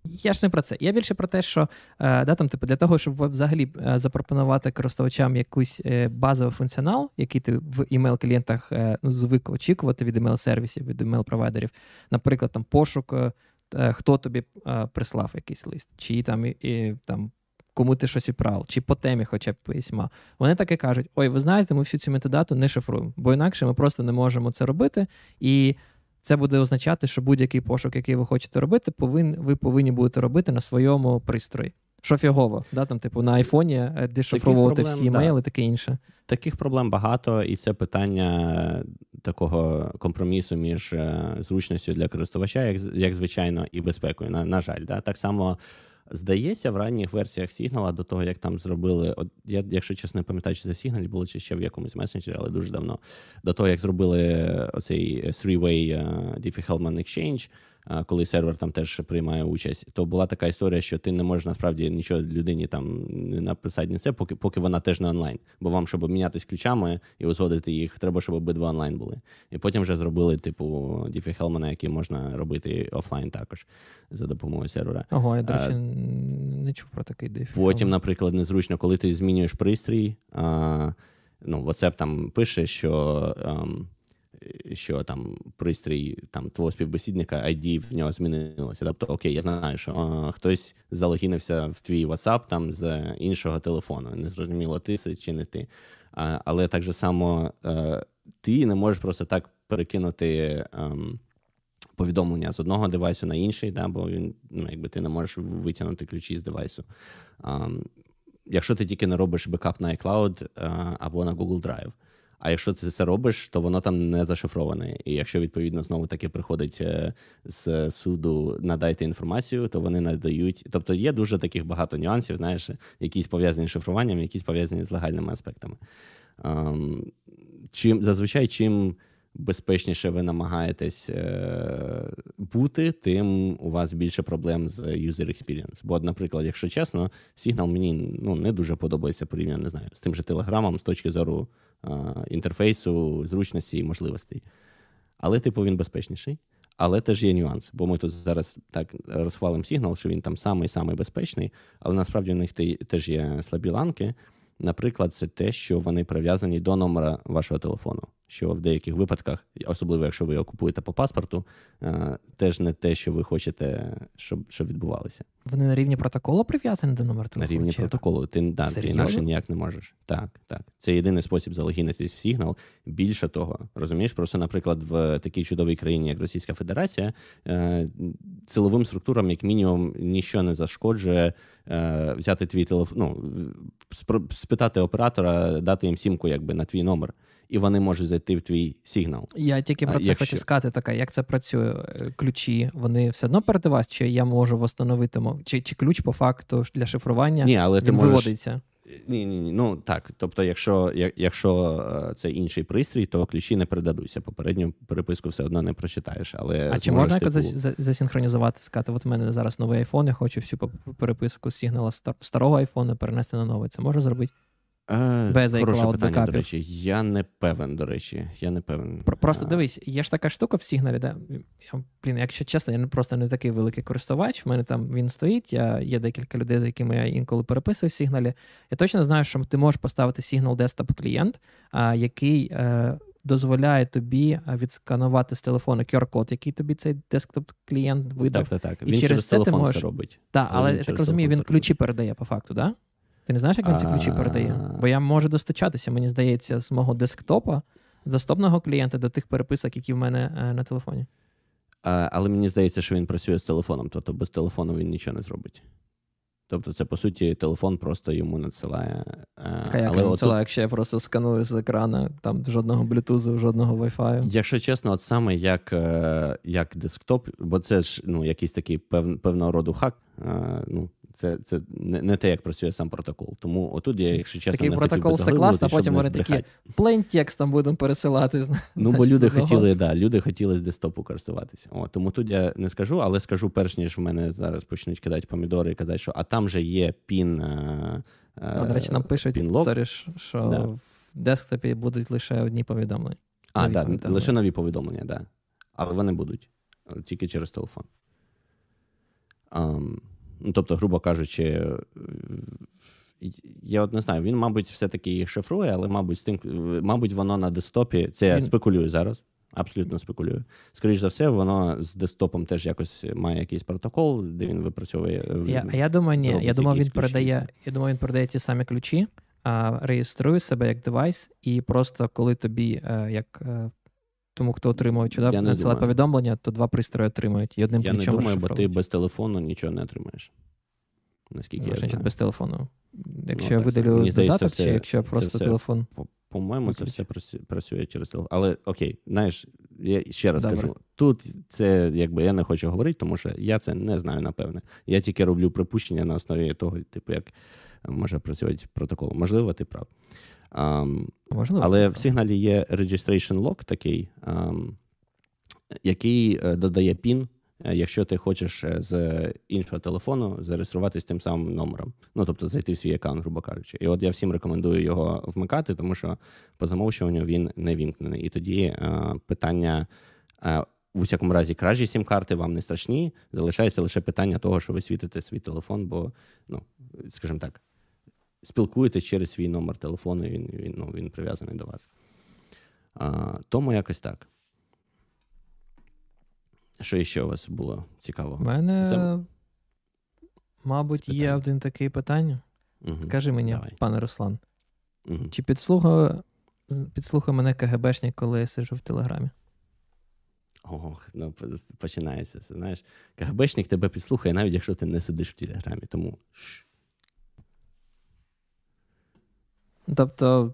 Я ж не про це. Я більше про те, що е, да, там, типу, для того, щоб взагалі е, запропонувати користувачам якийсь е, базовий функціонал, який ти в імейл-клієнтах ну, звик очікувати від імейл-сервісів, від імейл-провайдерів, наприклад, там пошук, хто тобі прислав якийсь лист, чи там і, там. Кому ти щось відправив, чи по темі, хоча б письма. Вони так і кажуть: ой, ви знаєте, ми всю цю метадату не шифруємо, бо інакше ми просто не можемо це робити. І це буде означати, що будь-який пошук, який ви хочете робити, повин, ви повинні будете робити на своєму пристрої. Що фігово, да, там, типу, на айфоні е, дешифровувати всі імейли, да. таке інше. Таких проблем багато, і це питання такого компромісу між е, зручністю для користувача, як як звичайно, і безпекою. На, на жаль, да. так само Здається, в ранніх версіях Сігнала до того, як там зробили, от я, якщо чесно, не пам'ятаю, чи це Signal було чи ще в якомусь месенджері, але дуже давно. До того, як зробили оцей three-way uh, Diffie-Hellman Exchange, коли сервер там теж приймає участь, то була така історія, що ти не можеш насправді нічого людині там не написати не це, поки поки вона теж не онлайн. Бо вам, щоб обмінятися ключами і узгодити їх, треба, щоб обидва онлайн були. І потім вже зробили, типу, Діфі Хелмана, який можна робити офлайн також за допомогою сервера. Ого, я до речі, а, не чув про такий Діфі. Потім, наприклад, незручно, коли ти змінюєш пристрій. А, Ну, WhatsApp там пише, що. Um, що там пристрій там твого співбесідника, ID в нього змінилося. Тобто, окей, я знаю, що а, хтось залогінився в твій WhatsApp там з іншого телефону. Не зрозуміло, ти чи не ти. А, Але так же само а, е, ти не можеш просто так перекинути. А, ем, повідомлення з одного девайсу на інший, да, бо він, ну, якби ти не можеш витягнути ключі з девайсу. А, Якщо ти тільки не робиш бекап на iCloud а, або на Google Drive. А якщо ти це робиш, то воно там не зашифроване. І якщо відповідно знову таки приходить е, з суду надайте інформацію, то вони надають. Тобто є дуже таких багато нюансів, знаєш, якісь пов'язані з шифруванням, якісь пов'язані з легальними аспектами. Ем, чим зазвичай, чим безпечніше ви намагаєтесь е, бути, тим у вас більше проблем з user experience. Бо, наприклад, якщо чесно, Signal мені ну, не дуже подобається порівняно не знаю, з тим же Телеграмом з точки зору інтерфейсу, зручності і можливостей. Але, типу, він безпечніший. Але теж є нюанс, бо ми тут зараз так розхвалимо сигнал, що він там самий-самий безпечний, але насправді у них теж є слабі ланки. Наприклад, це те, що вони прив'язані до номера вашого телефону що в деяких випадках, особливо якщо ви його купуєте по паспорту, е, теж не те, що ви хочете, щоб щоб відбувалося. Вони на рівні протоколу прив'язані до номеру телефону? На рівні чи протоколу. Ти да, ти інакше ніяк не можеш. Так, так. Це єдиний спосіб залогінитись в сигнал. Більше того, розумієш, просто, наприклад, в такій чудовій країні, як Російська Федерація, е, силовим структурам, як мінімум, нічого не зашкоджує е, взяти твій телефон, ну, спитати оператора, дати їм сімку якби на твій номер і вони можуть зайти в твій сигнал. Я тільки про це якщо... хочу сказати, така, як це працює? Е, ключі, вони все одно перед вас, чи я можу встановити, чи чи ключ по факту для шифрування Ні, але він ти можеш... виводиться? Ні, ні, ні. Ну так. Тобто, якщо якщо е, це інший пристрій, то ключі не передадуться. Попередню переписку все одно не прочитаєш. Але А чи можна якось типу... засінхронізувати, сказати, от у мене зараз новий айфон, я хочу всю переписку з сигнала старого айфону перенести на новий. Це можна зробити? Е, Без Хороше питання, до речі. Я не певен, до речі. Я не певен. Просто дивись, є ж така штука в Сігналі, де я, блін, якщо чесно, я просто не такий великий користувач. В мене там він стоїть. Я Є декілька людей, з якими я інколи переписую в Сігналі. Я точно знаю, що ти можеш поставити Signal Desktop клієнт, який. Е, Дозволяє тобі відсканувати з телефону QR-код, який тобі цей десктоп клієнт видав. Так, так, так. І він через, через це телефон ти можеш... це робить. Так, але, але я так розумію, він ключі передає по факту, так? Да? Ти не знаєш, як він ці ключі передає? Бо я можу достучатися, мені здається, з мого десктопа, доступного клієнта до тих переписок, які в мене е, на телефоні. А, Але мені здається, що він працює з телефоном, тобто без телефону він нічого не зробить. Тобто, це, по суті, телефон просто йому надсилає. А як Але надсилає, отут... якщо я просто сканую з екрану, там жодного блютузу, жодного Wi-Fi? Якщо чесно, от саме як е, як десктоп, бо це ж ну, якийсь такий пев, певного роду хак. ну, це це не не те, як працює сам протокол. Тому отут я, якщо чесно, такий не протокол це класно, а потім вони такі плейн текстом будемо пересилати. Ну, бо люди хотіли, да, люди хотіли з десктопу користуватися. О, Тому тут я не скажу, але скажу, перш ніж в мене зараз почнуть кидати помідори і казати, що а там же є пін. А, е, До речі, нам пишуть, sorry, що да. в десктопі будуть лише одні повідомлення. А, так, да, лише нові повідомлення, так. Да. Але вони будуть тільки через телефон. Um, тобто, грубо кажучи, е, я от не знаю, він, мабуть, все-таки їх шифрує, але, мабуть, з тим, мабуть, воно на десктопі. Це я спекулюю зараз. Абсолютно спекулюю. Скоріше за все, воно з десктопом теж якось має якийсь протокол, де він випрацьовує. Е, я, Я думаю, ні. Я думав, він передає, я думаю, він передає ті самі ключі, а, реєструє себе як девайс, і просто коли тобі, е, як тому, хто отримує чи надсилає повідомлення, то два пристрої отримують. І одним Я не думаю, бо ти без телефону нічого не отримаєш. Наскільки ну, я знаю. без телефону. Якщо ну, я видалю додаток, чи якщо просто все, телефон. По-моєму, це все працює через телефон. Але окей, знаєш, я ще раз Добре. скажу: тут це якби я не хочу говорити, тому що я це не знаю, напевне. Я тільки роблю припущення на основі того, типу, як може працювати протокол. Можливо, ти прав. Um, Можливо, але в сигналі є registration log такий, um, який е, додає PIN, е, якщо ти хочеш е, з іншого телефону зареєструватися тим самим номером. Ну, тобто зайти в свій аккаунт, грубо кажучи. І от я всім рекомендую його вмикати, тому що по замовчуванню він не вімкнений. І тоді uh, питання. Uh, в усякому разі, кражі сім-карти вам не страшні. Залишається лише питання того, що ви світите свій телефон, бо, ну, скажімо так, спілкуєтесь через свій номер телефону, і він він, ну, він прив'язаний до вас. А, Тому якось так. Що ще у вас було цікаво? У мене, Це... мабуть, є один таке питання. Угу. Скажи мені, Давай. пане Руслан, угу. чи підслухав підслухав мене КГБшник, коли я сижу в Телеграмі? Ох, ну починається. Знаєш, КГБшник тебе підслухає, навіть якщо ти не сидиш в Телеграмі. Тому. Тобто,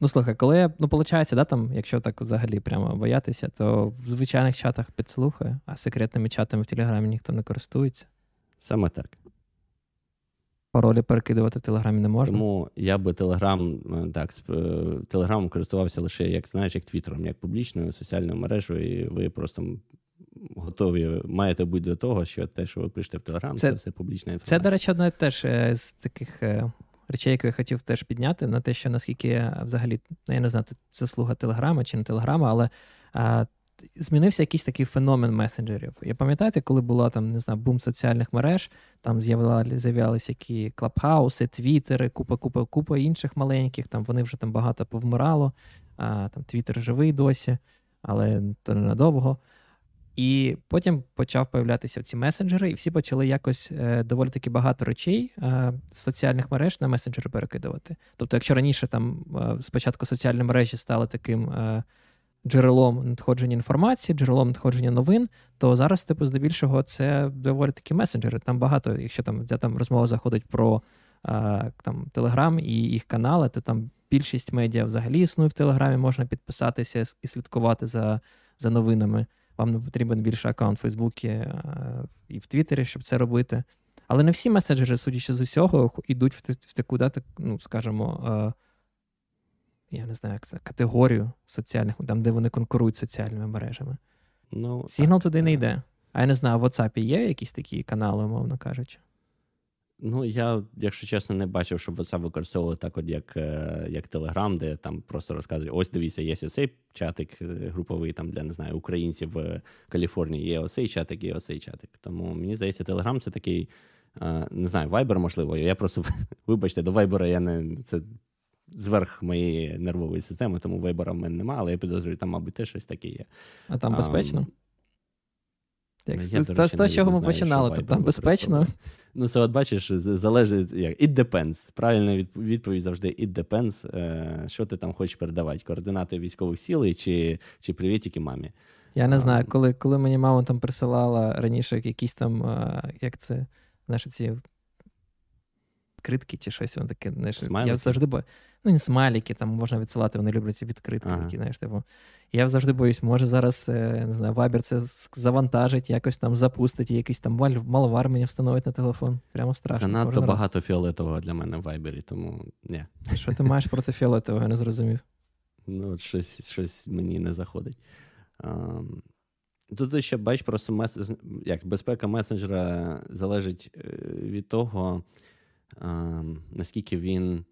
ну слухай, коли я, ну, виходить, да, там, якщо так взагалі прямо боятися, то в звичайних чатах підслухає, а секретними чатами в Телеграмі ніхто не користується. Саме так. Паролі перекидувати в Телеграмі не можна. Тому я би Телеграм е, так, е, Телеграмом користувався лише, як знаєш, як Твіттером, як публічною соціальною мережею, і ви просто готові маєте бути до того, що те, що ви пишете в Телеграм, це, це все публічна інформація. Це, до речі, одне теж е, з таких речей, яку я хотів теж підняти, на те, що наскільки взагалі, ну, я не знаю, це слуга Телеграма чи не Телеграма, але змінився якийсь такий феномен месенджерів. Я пам'ятаєте, коли була там, не знаю, бум соціальних мереж, там з'являлися які клабхауси, твіттери, купа, купа, купа інших маленьких, там вони вже там багато повмирало, а там твіттер живий досі, але то ненадовго. І потім почав появлятися ці месенджери, і всі почали якось е, доволі таки багато речей е, з соціальних мереж на месенджери перекидувати. Тобто, якщо раніше там е, спочатку соціальні мережі стали таким е, джерелом надходження інформації, джерелом надходження новин, то зараз, типу, здебільшого, це доволі такі месенджери. Там багато, якщо там там розмова заходить про а, там Телеграм і їх канали, то там більшість медіа взагалі існує в Телеграмі, можна підписатися і слідкувати за за новинами. Вам не потрібен більше аккаунт в Фейсбуці і в Твіттері, щоб це робити. Але не всі меседжери, судячи з усього, йдуть в, в таку, да, так, ну, скажімо, я не знаю, як це категорію соціальних, там, де вони конкурують соціальними мережами. Ну, Сигнал туди не йде. А я не знаю, в WhatsApp є якісь такі канали, умовно кажучи. Ну, я, якщо чесно, не бачив, щоб WhatsApp використовували так, от як е, як Telegram, де там просто розказують: ось дивіться, є цей чатик е, груповий там для не знаю, українців в Каліфорнії, є оцей чатик, є оцей чатик. Тому мені здається, Telegram це такий, е, не знаю, Viber, можливо. Я просто, (laughs) вибачте, до Viber я не це зверх моєї нервової системи, тому вибора в мене немає, але я підозрюю, там, мабуть, теж щось таке є. А там безпечно? Як З того, з чого ми починали, то там безпечно. Ну, це от бачиш, залежить як it depends. Правильна відповідь завжди it depends. Е, що ти там хочеш передавати? Координати військових сіл чи чи привітики мамі? Я не знаю, коли коли мені мама там присилала раніше якісь там, як це, знаєш, ці відкритки чи щось воно таке. Знаєш, я завжди бо... Ну, не смайлики, там можна відсилати, вони люблять відкритки. Ага. такі, знаєш, типу. Я завжди боюсь, може зараз е, не знаю, Viber це завантажить, якось там запустить, і якийсь там маловар мені встановить на телефон. Прямо страшно. Занадто багато раз. фіолетового для мене в Viber, тому ні. Що ти маєш проти фіолетового, я не зрозумів. Ну, щось щось мені не заходить. Um, тут ще бачиш, просто мес... як безпека месенджера залежить е, від того наскільки він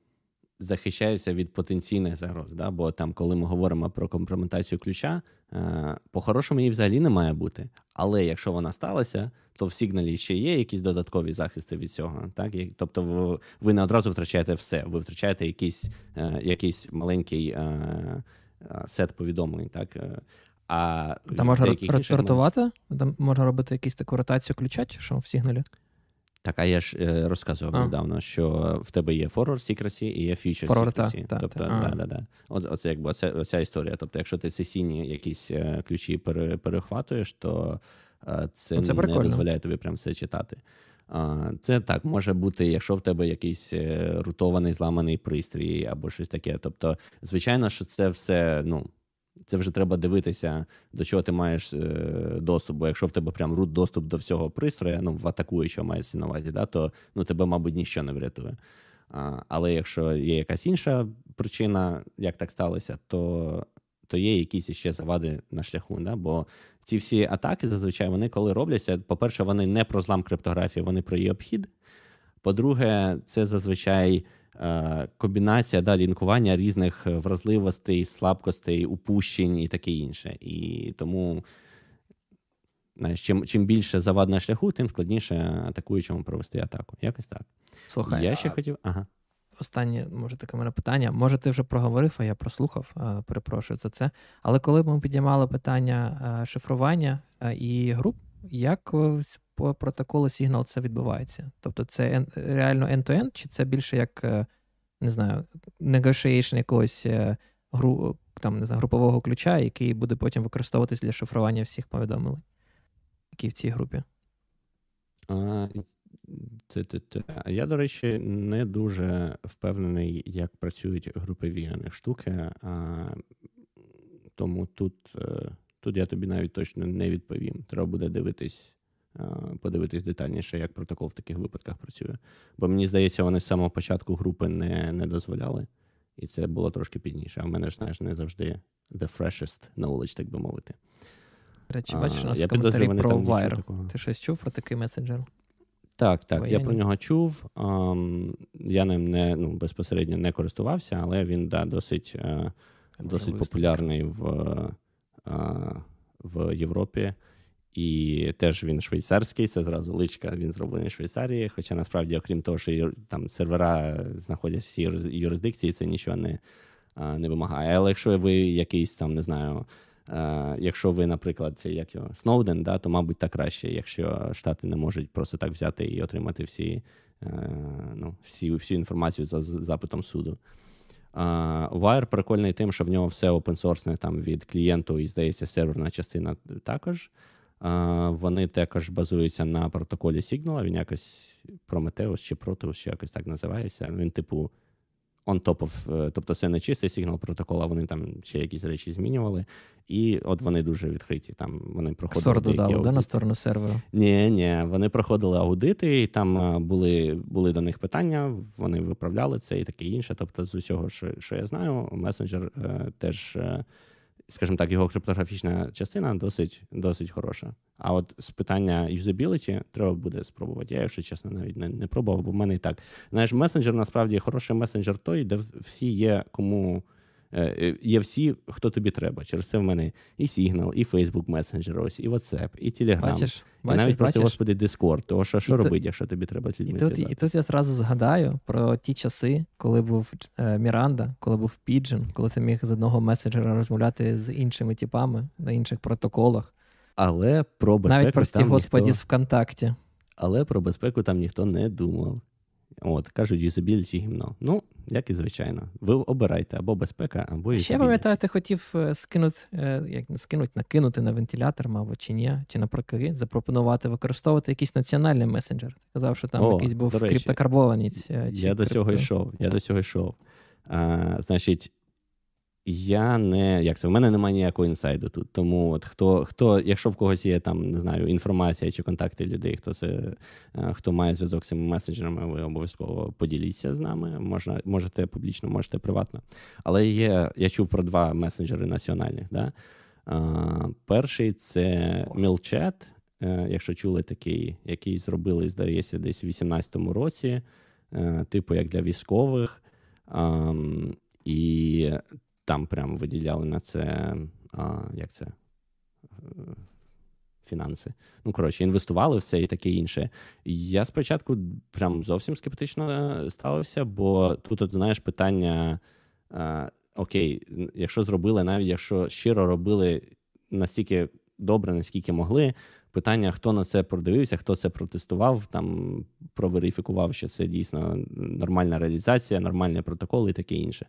захищається від потенційних загроз. Да? Бо там, коли ми говоримо про компрометацію ключа, е, по-хорошому її взагалі не має бути. Але якщо вона сталася, то в сигналі ще є якісь додаткові захисти від цього. Так? Тобто, ви не одразу втрачаєте все, ви втрачаєте якийсь е, якийсь маленький е, сет повідомлень. Так? А Там можна ротувати? Там можна робити якусь таку ротацію ключа, чи що в сигналі? Так, а я ж е, розказував а. недавно, що в тебе є forward secrecy і є secrecy. Та, тобто, та, да, да. От, оце якби оця, оця історія. Тобто, якщо ти сесійні якісь е, ключі пере, перехватуєш, то е, це, це не прикольно. дозволяє тобі прям все читати. Це так може бути, якщо в тебе якийсь рутований зламаний пристрій або щось таке. Тобто, звичайно, що це все ну, це вже треба дивитися, до чого ти маєш е, доступ. Бо якщо в тебе прям рут доступ до всього пристрою, ну в атакуючого мається на увазі, да, то ну, тебе, мабуть, ніщо не врятує. А, Але якщо є якась інша причина, як так сталося, то то є якісь ще завади на шляху. Да? Бо ці всі атаки зазвичай вони коли робляться, по-перше, вони не про злам криптографії, вони про її обхід. По-друге, це зазвичай. Е, комбінація да, лінкування різних вразливостей, слабкостей, упущень і таке інше. І тому знаєш, чим чим більше завад на шляху, тим складніше атакуючому провести атаку. Якось так. Слухай, я ще а... хотів. Ага. Останнє, може, таке мене питання. Може, ти вже проговорив, а я прослухав, перепрошую за це. Але коли ми підіймали питання шифрування і груп, як по протоколу Signal це відбувається? Тобто це реально end-to-end, чи це більше як, е, не знаю, negotiation якогось е, гру, там, не знаю, групового ключа, який буде потім використовуватись для шифрування всіх повідомлень, які в цій групі. А. Я, до речі, не дуже впевнений, як працюють групові штуки. А, Тому тут е, тут я тобі навіть точно не відповім. Треба буде дивитись, подивитись детальніше, як протокол в таких випадках працює. Бо мені здається, вони з самого початку групи не не дозволяли, і це було трошки пізніше. А в мене ж знаєш, не завжди the freshest knowledge, так би мовити. Речі, бачиш, у нас коментарі про Wire. Ти щось чув про такий месенджер? Так, так. Воєнні. Я про нього чув. Я ним не ну, безпосередньо не користувався, але він да, досить е, досить популярний в, е, в Європі. І теж він швейцарський, це зразу личка, він зроблений в Швейцарії. Хоча насправді, окрім того, що там сервера знаходяться в цій юрисдикції, це нічого не не вимагає. Але якщо ви якийсь там, не знаю, якщо ви, наприклад, це як його Сноуден, да, то, мабуть, так краще, якщо Штати не можуть просто так взяти і отримати всі е, ну, всі, всю інформацію за запитом суду. Wire прикольний тим, що в нього все опенсорсне там від клієнту і, здається, серверна частина також. Вони також базуються на протоколі Signal, він якось Prometheus чи Proteus, чи якось так називається. Він, типу, on top of, е, тобто це не чистий сигнал протокол, а вони там ще якісь речі змінювали. І от вони дуже відкриті. Там вони проходили. Сор додали, да, на сторону серверу? Ні, ні, вони проходили аудити, і там е, були були до них питання, вони виправляли це і таке інше. Тобто, з усього, що що я знаю, месенджер е, теж. Е, скажімо так, його криптографічна частина досить досить хороша. А от з питання юзабіліті треба буде спробувати. Я, якщо чесно, навіть не не пробував, бо в мене і так. Знаєш, месенджер насправді хороший месенджер той, де всі є кому. Е, е, є всі, хто тобі треба. Через це в мене і Signal, і Facebook Messenger, ось, і WhatsApp, і Telegram. Бачиш, і бачиш, навіть просто, господи, Discord. Того що що робити, якщо тобі треба з людьми і тут, і тут я зразу згадаю про ті часи, коли був е, Міранда, коли був Pigeon, коли ти міг з одного месенджера розмовляти з іншими типами на інших протоколах. Але про безпеку навіть прості господі ніхто... з ВКонтакті. Але про безпеку там ніхто не думав. От, кажуть, юзабіліті гімно. Ну, як і звичайно. Ви обирайте або безпека, або юзабіліті. Ще пам'ятаю, ти хотів е, скинути, е, як не скинути, накинути на вентилятор, мабуть, чи ні, чи навпаки, запропонувати використовувати якийсь національний месенджер. Ти казав, що там О, якийсь був криптокарбованець. Е, я до цього йшов. Я до цього йшов. А, Значить, я не як це в мене немає ніякого інсайду тут. Тому от хто, хто, якщо в когось є там, не знаю, інформація чи контакти людей, хто це е, хто має зв'язок з цими месенджерами, ви обов'язково поділіться з нами. Можна, можете публічно, можете приватно. Але є, я чув про два месенджери національних. Да? А, Перший це е, якщо чули такий, який зробили, здається, десь в 2018 році, е, типу як для військових. А, і там прямо виділяли на це, а, як це? Фінанси. Ну, коротше, інвестували все і таке інше. Я спочатку прям зовсім скептично е, ставився, бо тут, от, знаєш, питання: а, окей, якщо зробили, навіть якщо щиро робили настільки добре, наскільки могли. Питання, хто на це продивився, хто це протестував, там проверифікував, що це дійсно нормальна реалізація, нормальний протокол і таке інше.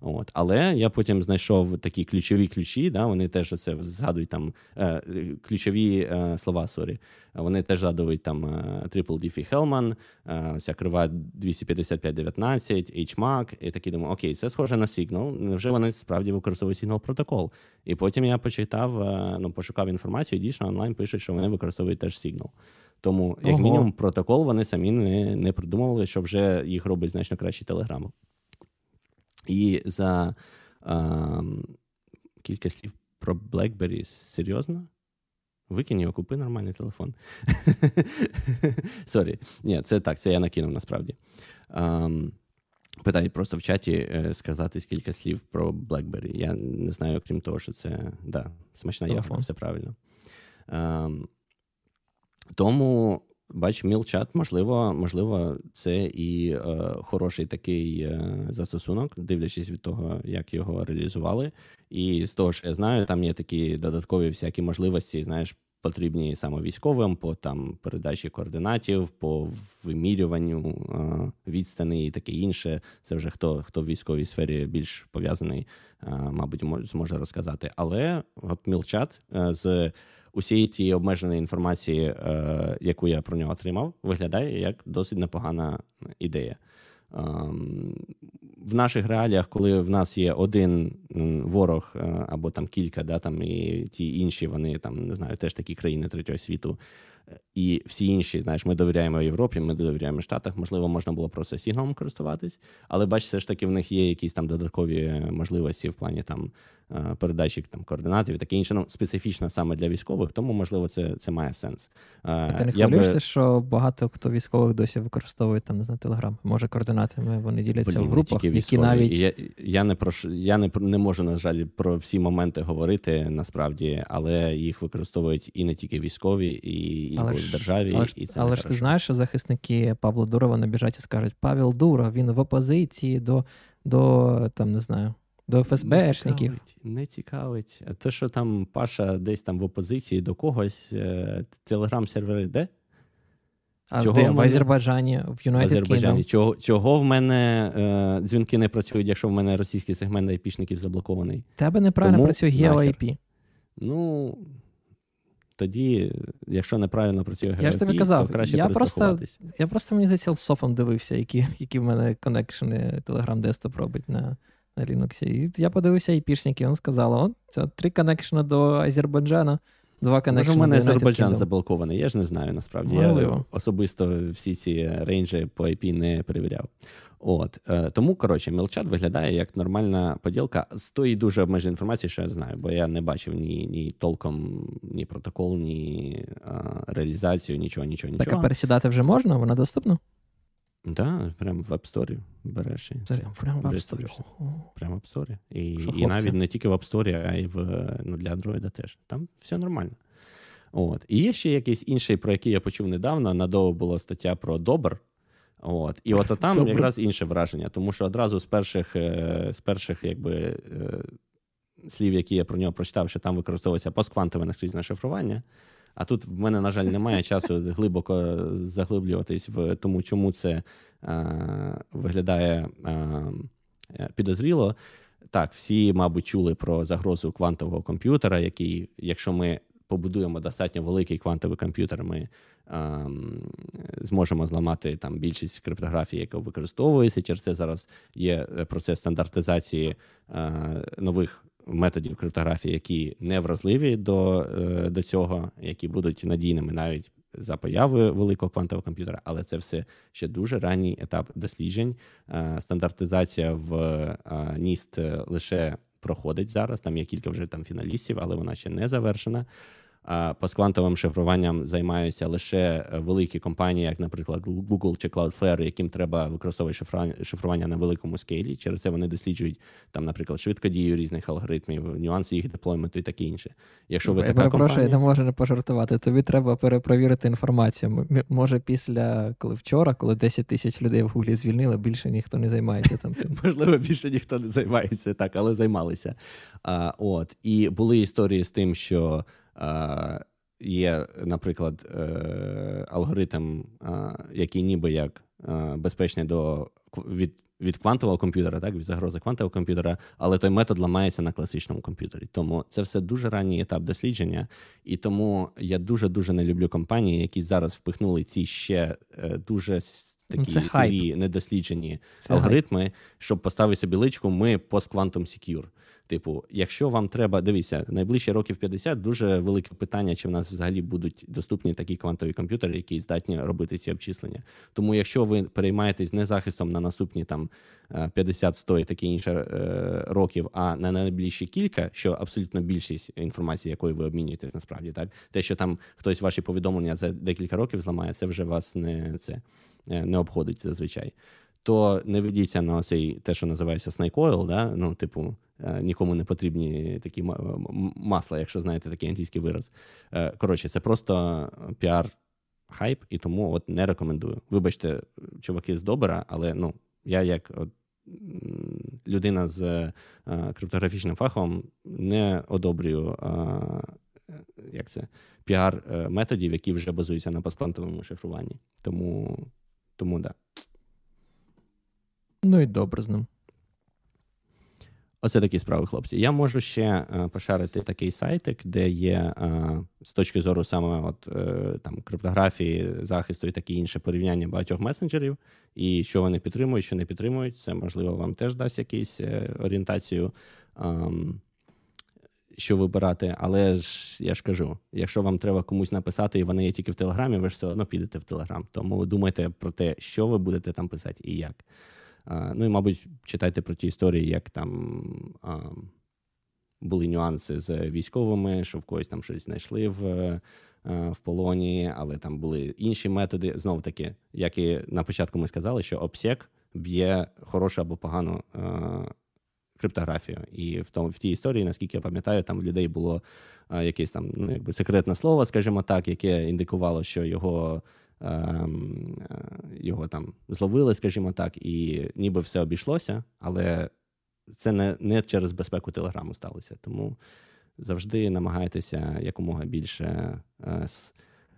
От. Але я потім знайшов такі ключові ключі, да, вони теж це згадують там е, ключові е, слова, sorry. Вони теж згадують там е, Triple Diffie Hellman, е, ця крива 25519, HMAC, і такі думаю, окей, це схоже на Signal. Невже вони справді використовують Signal протокол? І потім я почитав, е, ну, пошукав інформацію, і дійсно онлайн пишуть, що вони використовують теж Signal. Тому, як Ого. мінімум, протокол вони самі не не придумували, що вже їх робить значно краще телеграму. І за а, кілька слів про BlackBerry серйозно. Викинь його, купи нормальний телефон. (laughs) Sorry. Ні, це так, це я накинув насправді. Um, Питають просто в чаті е, сказати кілька слів про BlackBerry. Я не знаю, окрім того, що це да, смачна ягода, все правильно. Um, тому Бач, мілчат, можливо, можливо, це і е, хороший такий е, застосунок, дивлячись від того, як його реалізували. І з того, що я знаю, там є такі додаткові всякі можливості, знаєш, потрібні саме військовим по там передачі координатів, по вимірюванню відстані і таке інше. Це вже хто хто в військовій сфері більш пов'язаний, мабуть, зможе розказати. Але от мілчат з усієї тієї обмеженої інформації, яку я про нього отримав, виглядає як досить непогана ідея. Ем, в наших реаліях, коли в нас є один ворог е, або там кілька, да, там і ті інші, вони там не знаю, теж такі країни третього світу, і всі інші, знаєш, ми довіряємо Європі, ми довіряємо Штатах. Можливо, можна було просто сигналом користуватись, але бач, все ж таки в них є якісь там додаткові можливості в плані там Е, передачі там координатів і таке інше. Ну, специфічно саме для військових, тому можливо це це має сенс. Е, ти не хвилюєшся, би... що багато хто військових досі використовує там не знаю, телеграм. Може, координатами вони діляться Блін, в групах, які навіть я я не про я не не можу на жаль про всі моменти говорити насправді, але їх використовують і не тільки військові, і, і але в державі. Але, і це але ж ти знаєш, що захисники Павла Дурова набіжать і скажуть: Павел Дуров, він в опозиції до, до там не знаю. До ФСБшників. Не цікавить, не цікавить. А те, що там Паша десь там в опозиції до когось, телеграм-сервери де? А чого де? В, мене... в Азербайджані, в United Kingdom. Чого чого в мене е, дзвінки не працюють, якщо в мене російський сегмент айпішників заблокований? Тебе неправильно Тому працює GeoIP. Ну, тоді, якщо неправильно працює GeoIP, я ж тобі казав, то краще я просто, я просто мені здається, софом дивився, які які в мене коннекшени Telegram Desktop робить на на Linux. І я подивився айпішники, він сказав, от це три коннекшена до Азербайджану, два connection а до Може, в мене Азербайджан заблокований, я ж не знаю насправді. Можливо. Я особисто всі ці range і по IP не перевіряв. От е, Тому, коротше, Мілчат виглядає як нормальна поділка з тої дуже обмеженої інформації, що я знаю, бо я не бачив ні ні толком, ні протокол, ні а, реалізацію, нічого, нічого, нічого. Так а пересідати вже можна? Вона доступна? Так, да, прямо в App Store береш. і Прямо в App Store. Прямо в App Store. І і навіть не тільки в App Store, а й в, ну, для Android теж. Там все нормально. От. І є ще якийсь інший, про який я почув недавно. Надовго була стаття про Добр. От. І от там Добре. якраз інше враження, тому що одразу з перших з перших якби, е, слів, які я про нього прочитав, що там використовується постквантове наскрізне шифрування. А тут в мене, на жаль, немає (laughs) часу глибоко заглиблюватись в тому, чому це е, виглядає е, підозріло. Так, всі, мабуть, чули про загрозу квантового комп'ютера, який, якщо ми побудуємо достатньо великий квантовий комп'ютер, ми е, зможемо зламати там більшість криптографії, яка використовується. Через це зараз є процес стандартизації е, нових методів криптографії, які не вразливі до, е, до цього, які будуть надійними навіть за появою великого квантового комп'ютера, але це все ще дуже ранній етап досліджень. Е, стандартизація в НІСТ е, лише проходить зараз. Там є кілька вже там фіналістів, але вона ще не завершена. Постквантовим шифруванням займаються лише е, великі компанії, як, наприклад, Google чи Cloudflare, яким треба використовувати шифрування на великому скейлі. Через це вони досліджують там, наприклад, швидкодію різних алгоритмів, нюанси їх деплойменту і таке інше. Якщо ви я така перепрошую, компанія... я не можу не пожартувати. Тобі треба перепровірити інформацію. Може, після коли вчора, коли 10 тисяч людей в Гуглі звільнили, більше ніхто не займається там. цим. (laughs) Можливо, більше ніхто не займається так, але займалися. А, От і були історії з тим, що. Є, наприклад, е, алгоритм, який ніби як безпечний до від від квантового комп'ютера, так від загрози квантового комп'ютера, але той метод ламається на класичному комп'ютері. Тому це все дуже ранній етап дослідження, і тому я дуже дуже не люблю компанії, які зараз впихнули ці ще е, дуже такі сирі недосліджені це алгоритми, хайп. щоб поставити собі личку, ми постквантум secure. Типу, якщо вам треба, дивіться, найближчі років 50 дуже велике питання, чи в нас взагалі будуть доступні такі квантові комп'ютери, які здатні робити ці обчислення. Тому, якщо ви переймаєтесь не захистом на наступні там 50-100 і таке інше е, років, а на найближчі кілька, що абсолютно більшість інформації, якою ви обмінюєтесь, насправді так, те, що там хтось ваші повідомлення за декілька років зламає, це вже вас не це е, не обходить зазвичай. То не ведіться на цей те, що називається snake oil, да? ну, типу, Е, нікому не потрібні такі масла, якщо знаєте такий англійський вираз. Е, коротше, це просто піар хайп, і тому от не рекомендую. Вибачте, чуваки з добра, але ну, я як от, людина з е, криптографічним фахом не одобрюю як це, піар-методів, які вже базуються на постквантовому шифруванні. Тому, тому да. Ну і добре з ним. Оце такі справи, хлопці. Я можу ще е, пошарити такий сайтик, де є е, з точки зору саме от, е, там, криптографії, захисту і таке інше порівняння багатьох месенджерів, і що вони підтримують, що не підтримують. Це, можливо, вам теж дасть якусь е, орієнтацію, ем, що вибирати. Але ж я ж кажу: якщо вам треба комусь написати, і вони є тільки в Телеграмі, ви ж все одно підете в Телеграм. Тому думайте про те, що ви будете там писати і як. Ну і, мабуть, читайте про ті історії, як там були нюанси з військовими, що в когось там щось знайшли в в полоні, але там були інші методи. Знову таки, як і на початку ми сказали, що обсек б'є хорошу або погану а, криптографію. І в тому в тій історії, наскільки я пам'ятаю, там в людей було якесь там ну, якби секретне слово, скажімо так, яке індикувало, що його. Ем, е, його там зловили, скажімо так, і ніби все обійшлося, але це не не через безпеку телеграму сталося. Тому завжди намагайтеся якомога більше е,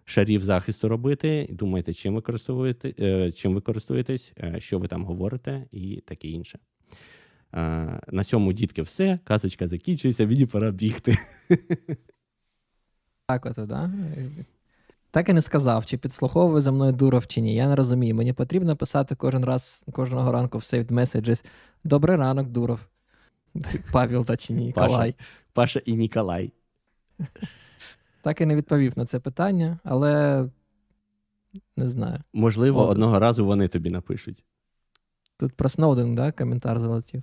шарів захисту робити, думайте, чим ви е, чим ви користуєтесь, що ви там говорите, і таке інше. На цьому, дітки, все. Казочка закінчується, мені пора бігти. Так, от, да? Так і не сказав, чи підслуховує за мною дуров, чи ні. Я не розумію. Мені потрібно писати кожен раз, кожного ранку в Saved Messages Добрий ранок, дуров. (laughs) Павел та чи Ніколай. Паша, Паша і Ніколай. (laughs) Так і не відповів на це питання, але не знаю. Можливо, От. одного разу вони тобі напишуть. Тут про Сноуден, да, коментар залетів.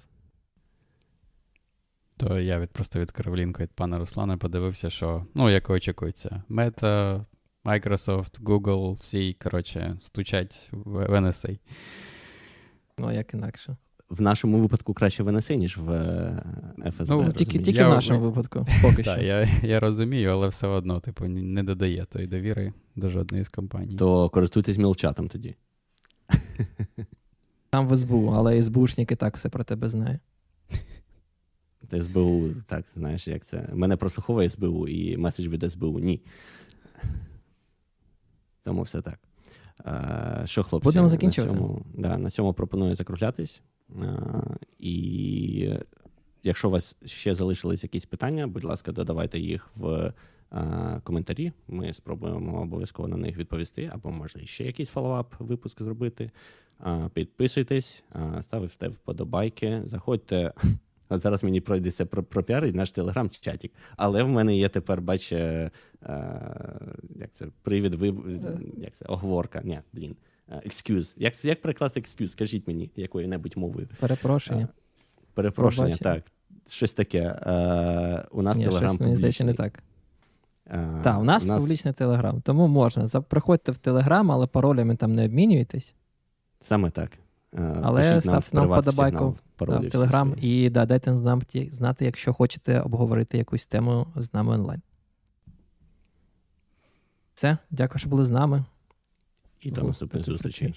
То я від просто відкрив лінку від пана Руслана, подивився, що ну, як очікується, мета Microsoft, Google, всі, коротше, стучать в NSA. Ну, як інакше. В нашому випадку краще в NSA, ніж в ФСБ. Ну, Тільки тільки в нашому випадку. (laughs) поки що. Так, я я розумію, але все одно, типу, не додає тої довіри до жодної з компаній. То користуйтесь мілчатом тоді. (laughs) Там в СБУ, але СБУшник і так все про тебе знає. СБУ, так, знаєш, як це. Мене прослуховує СБУ і меседж від СБУ ні. Тому все так. Е, що, хлопці, Будемо закінчувати. На цьому, да, на цьому пропоную закруглятись. Е, і якщо у вас ще залишились якісь питання, будь ласка, додавайте їх в е, коментарі. Ми спробуємо обов'язково на них відповісти, або може ще якийсь фоллоуап випуск зробити. Підписуйтесь, ставте вподобайки, заходьте От зараз мені пройдеться про, про піарить наш телеграм-чатік. Але в мене є тепер, бач, е, як це, привід, ви, як це, оговорка. Ні, блін. Excuse. Як як прикласти excuse? Скажіть мені якою-небудь мовою. Перепрошення. Перепрошення, Пробачення. так. Щось таке. А, у нас Ні, телеграм щось, здається, не так. Так, у нас, у нас публічний телеграм. Тому можна. Приходьте в телеграм, але паролями там не обмінюєтесь. Саме так. Е, Але ставте нам вподобайку в Телеграм і да, дайте нам знати, якщо хочете обговорити якусь тему з нами онлайн. Все, дякую, що були з нами. І до наступної зустрічі.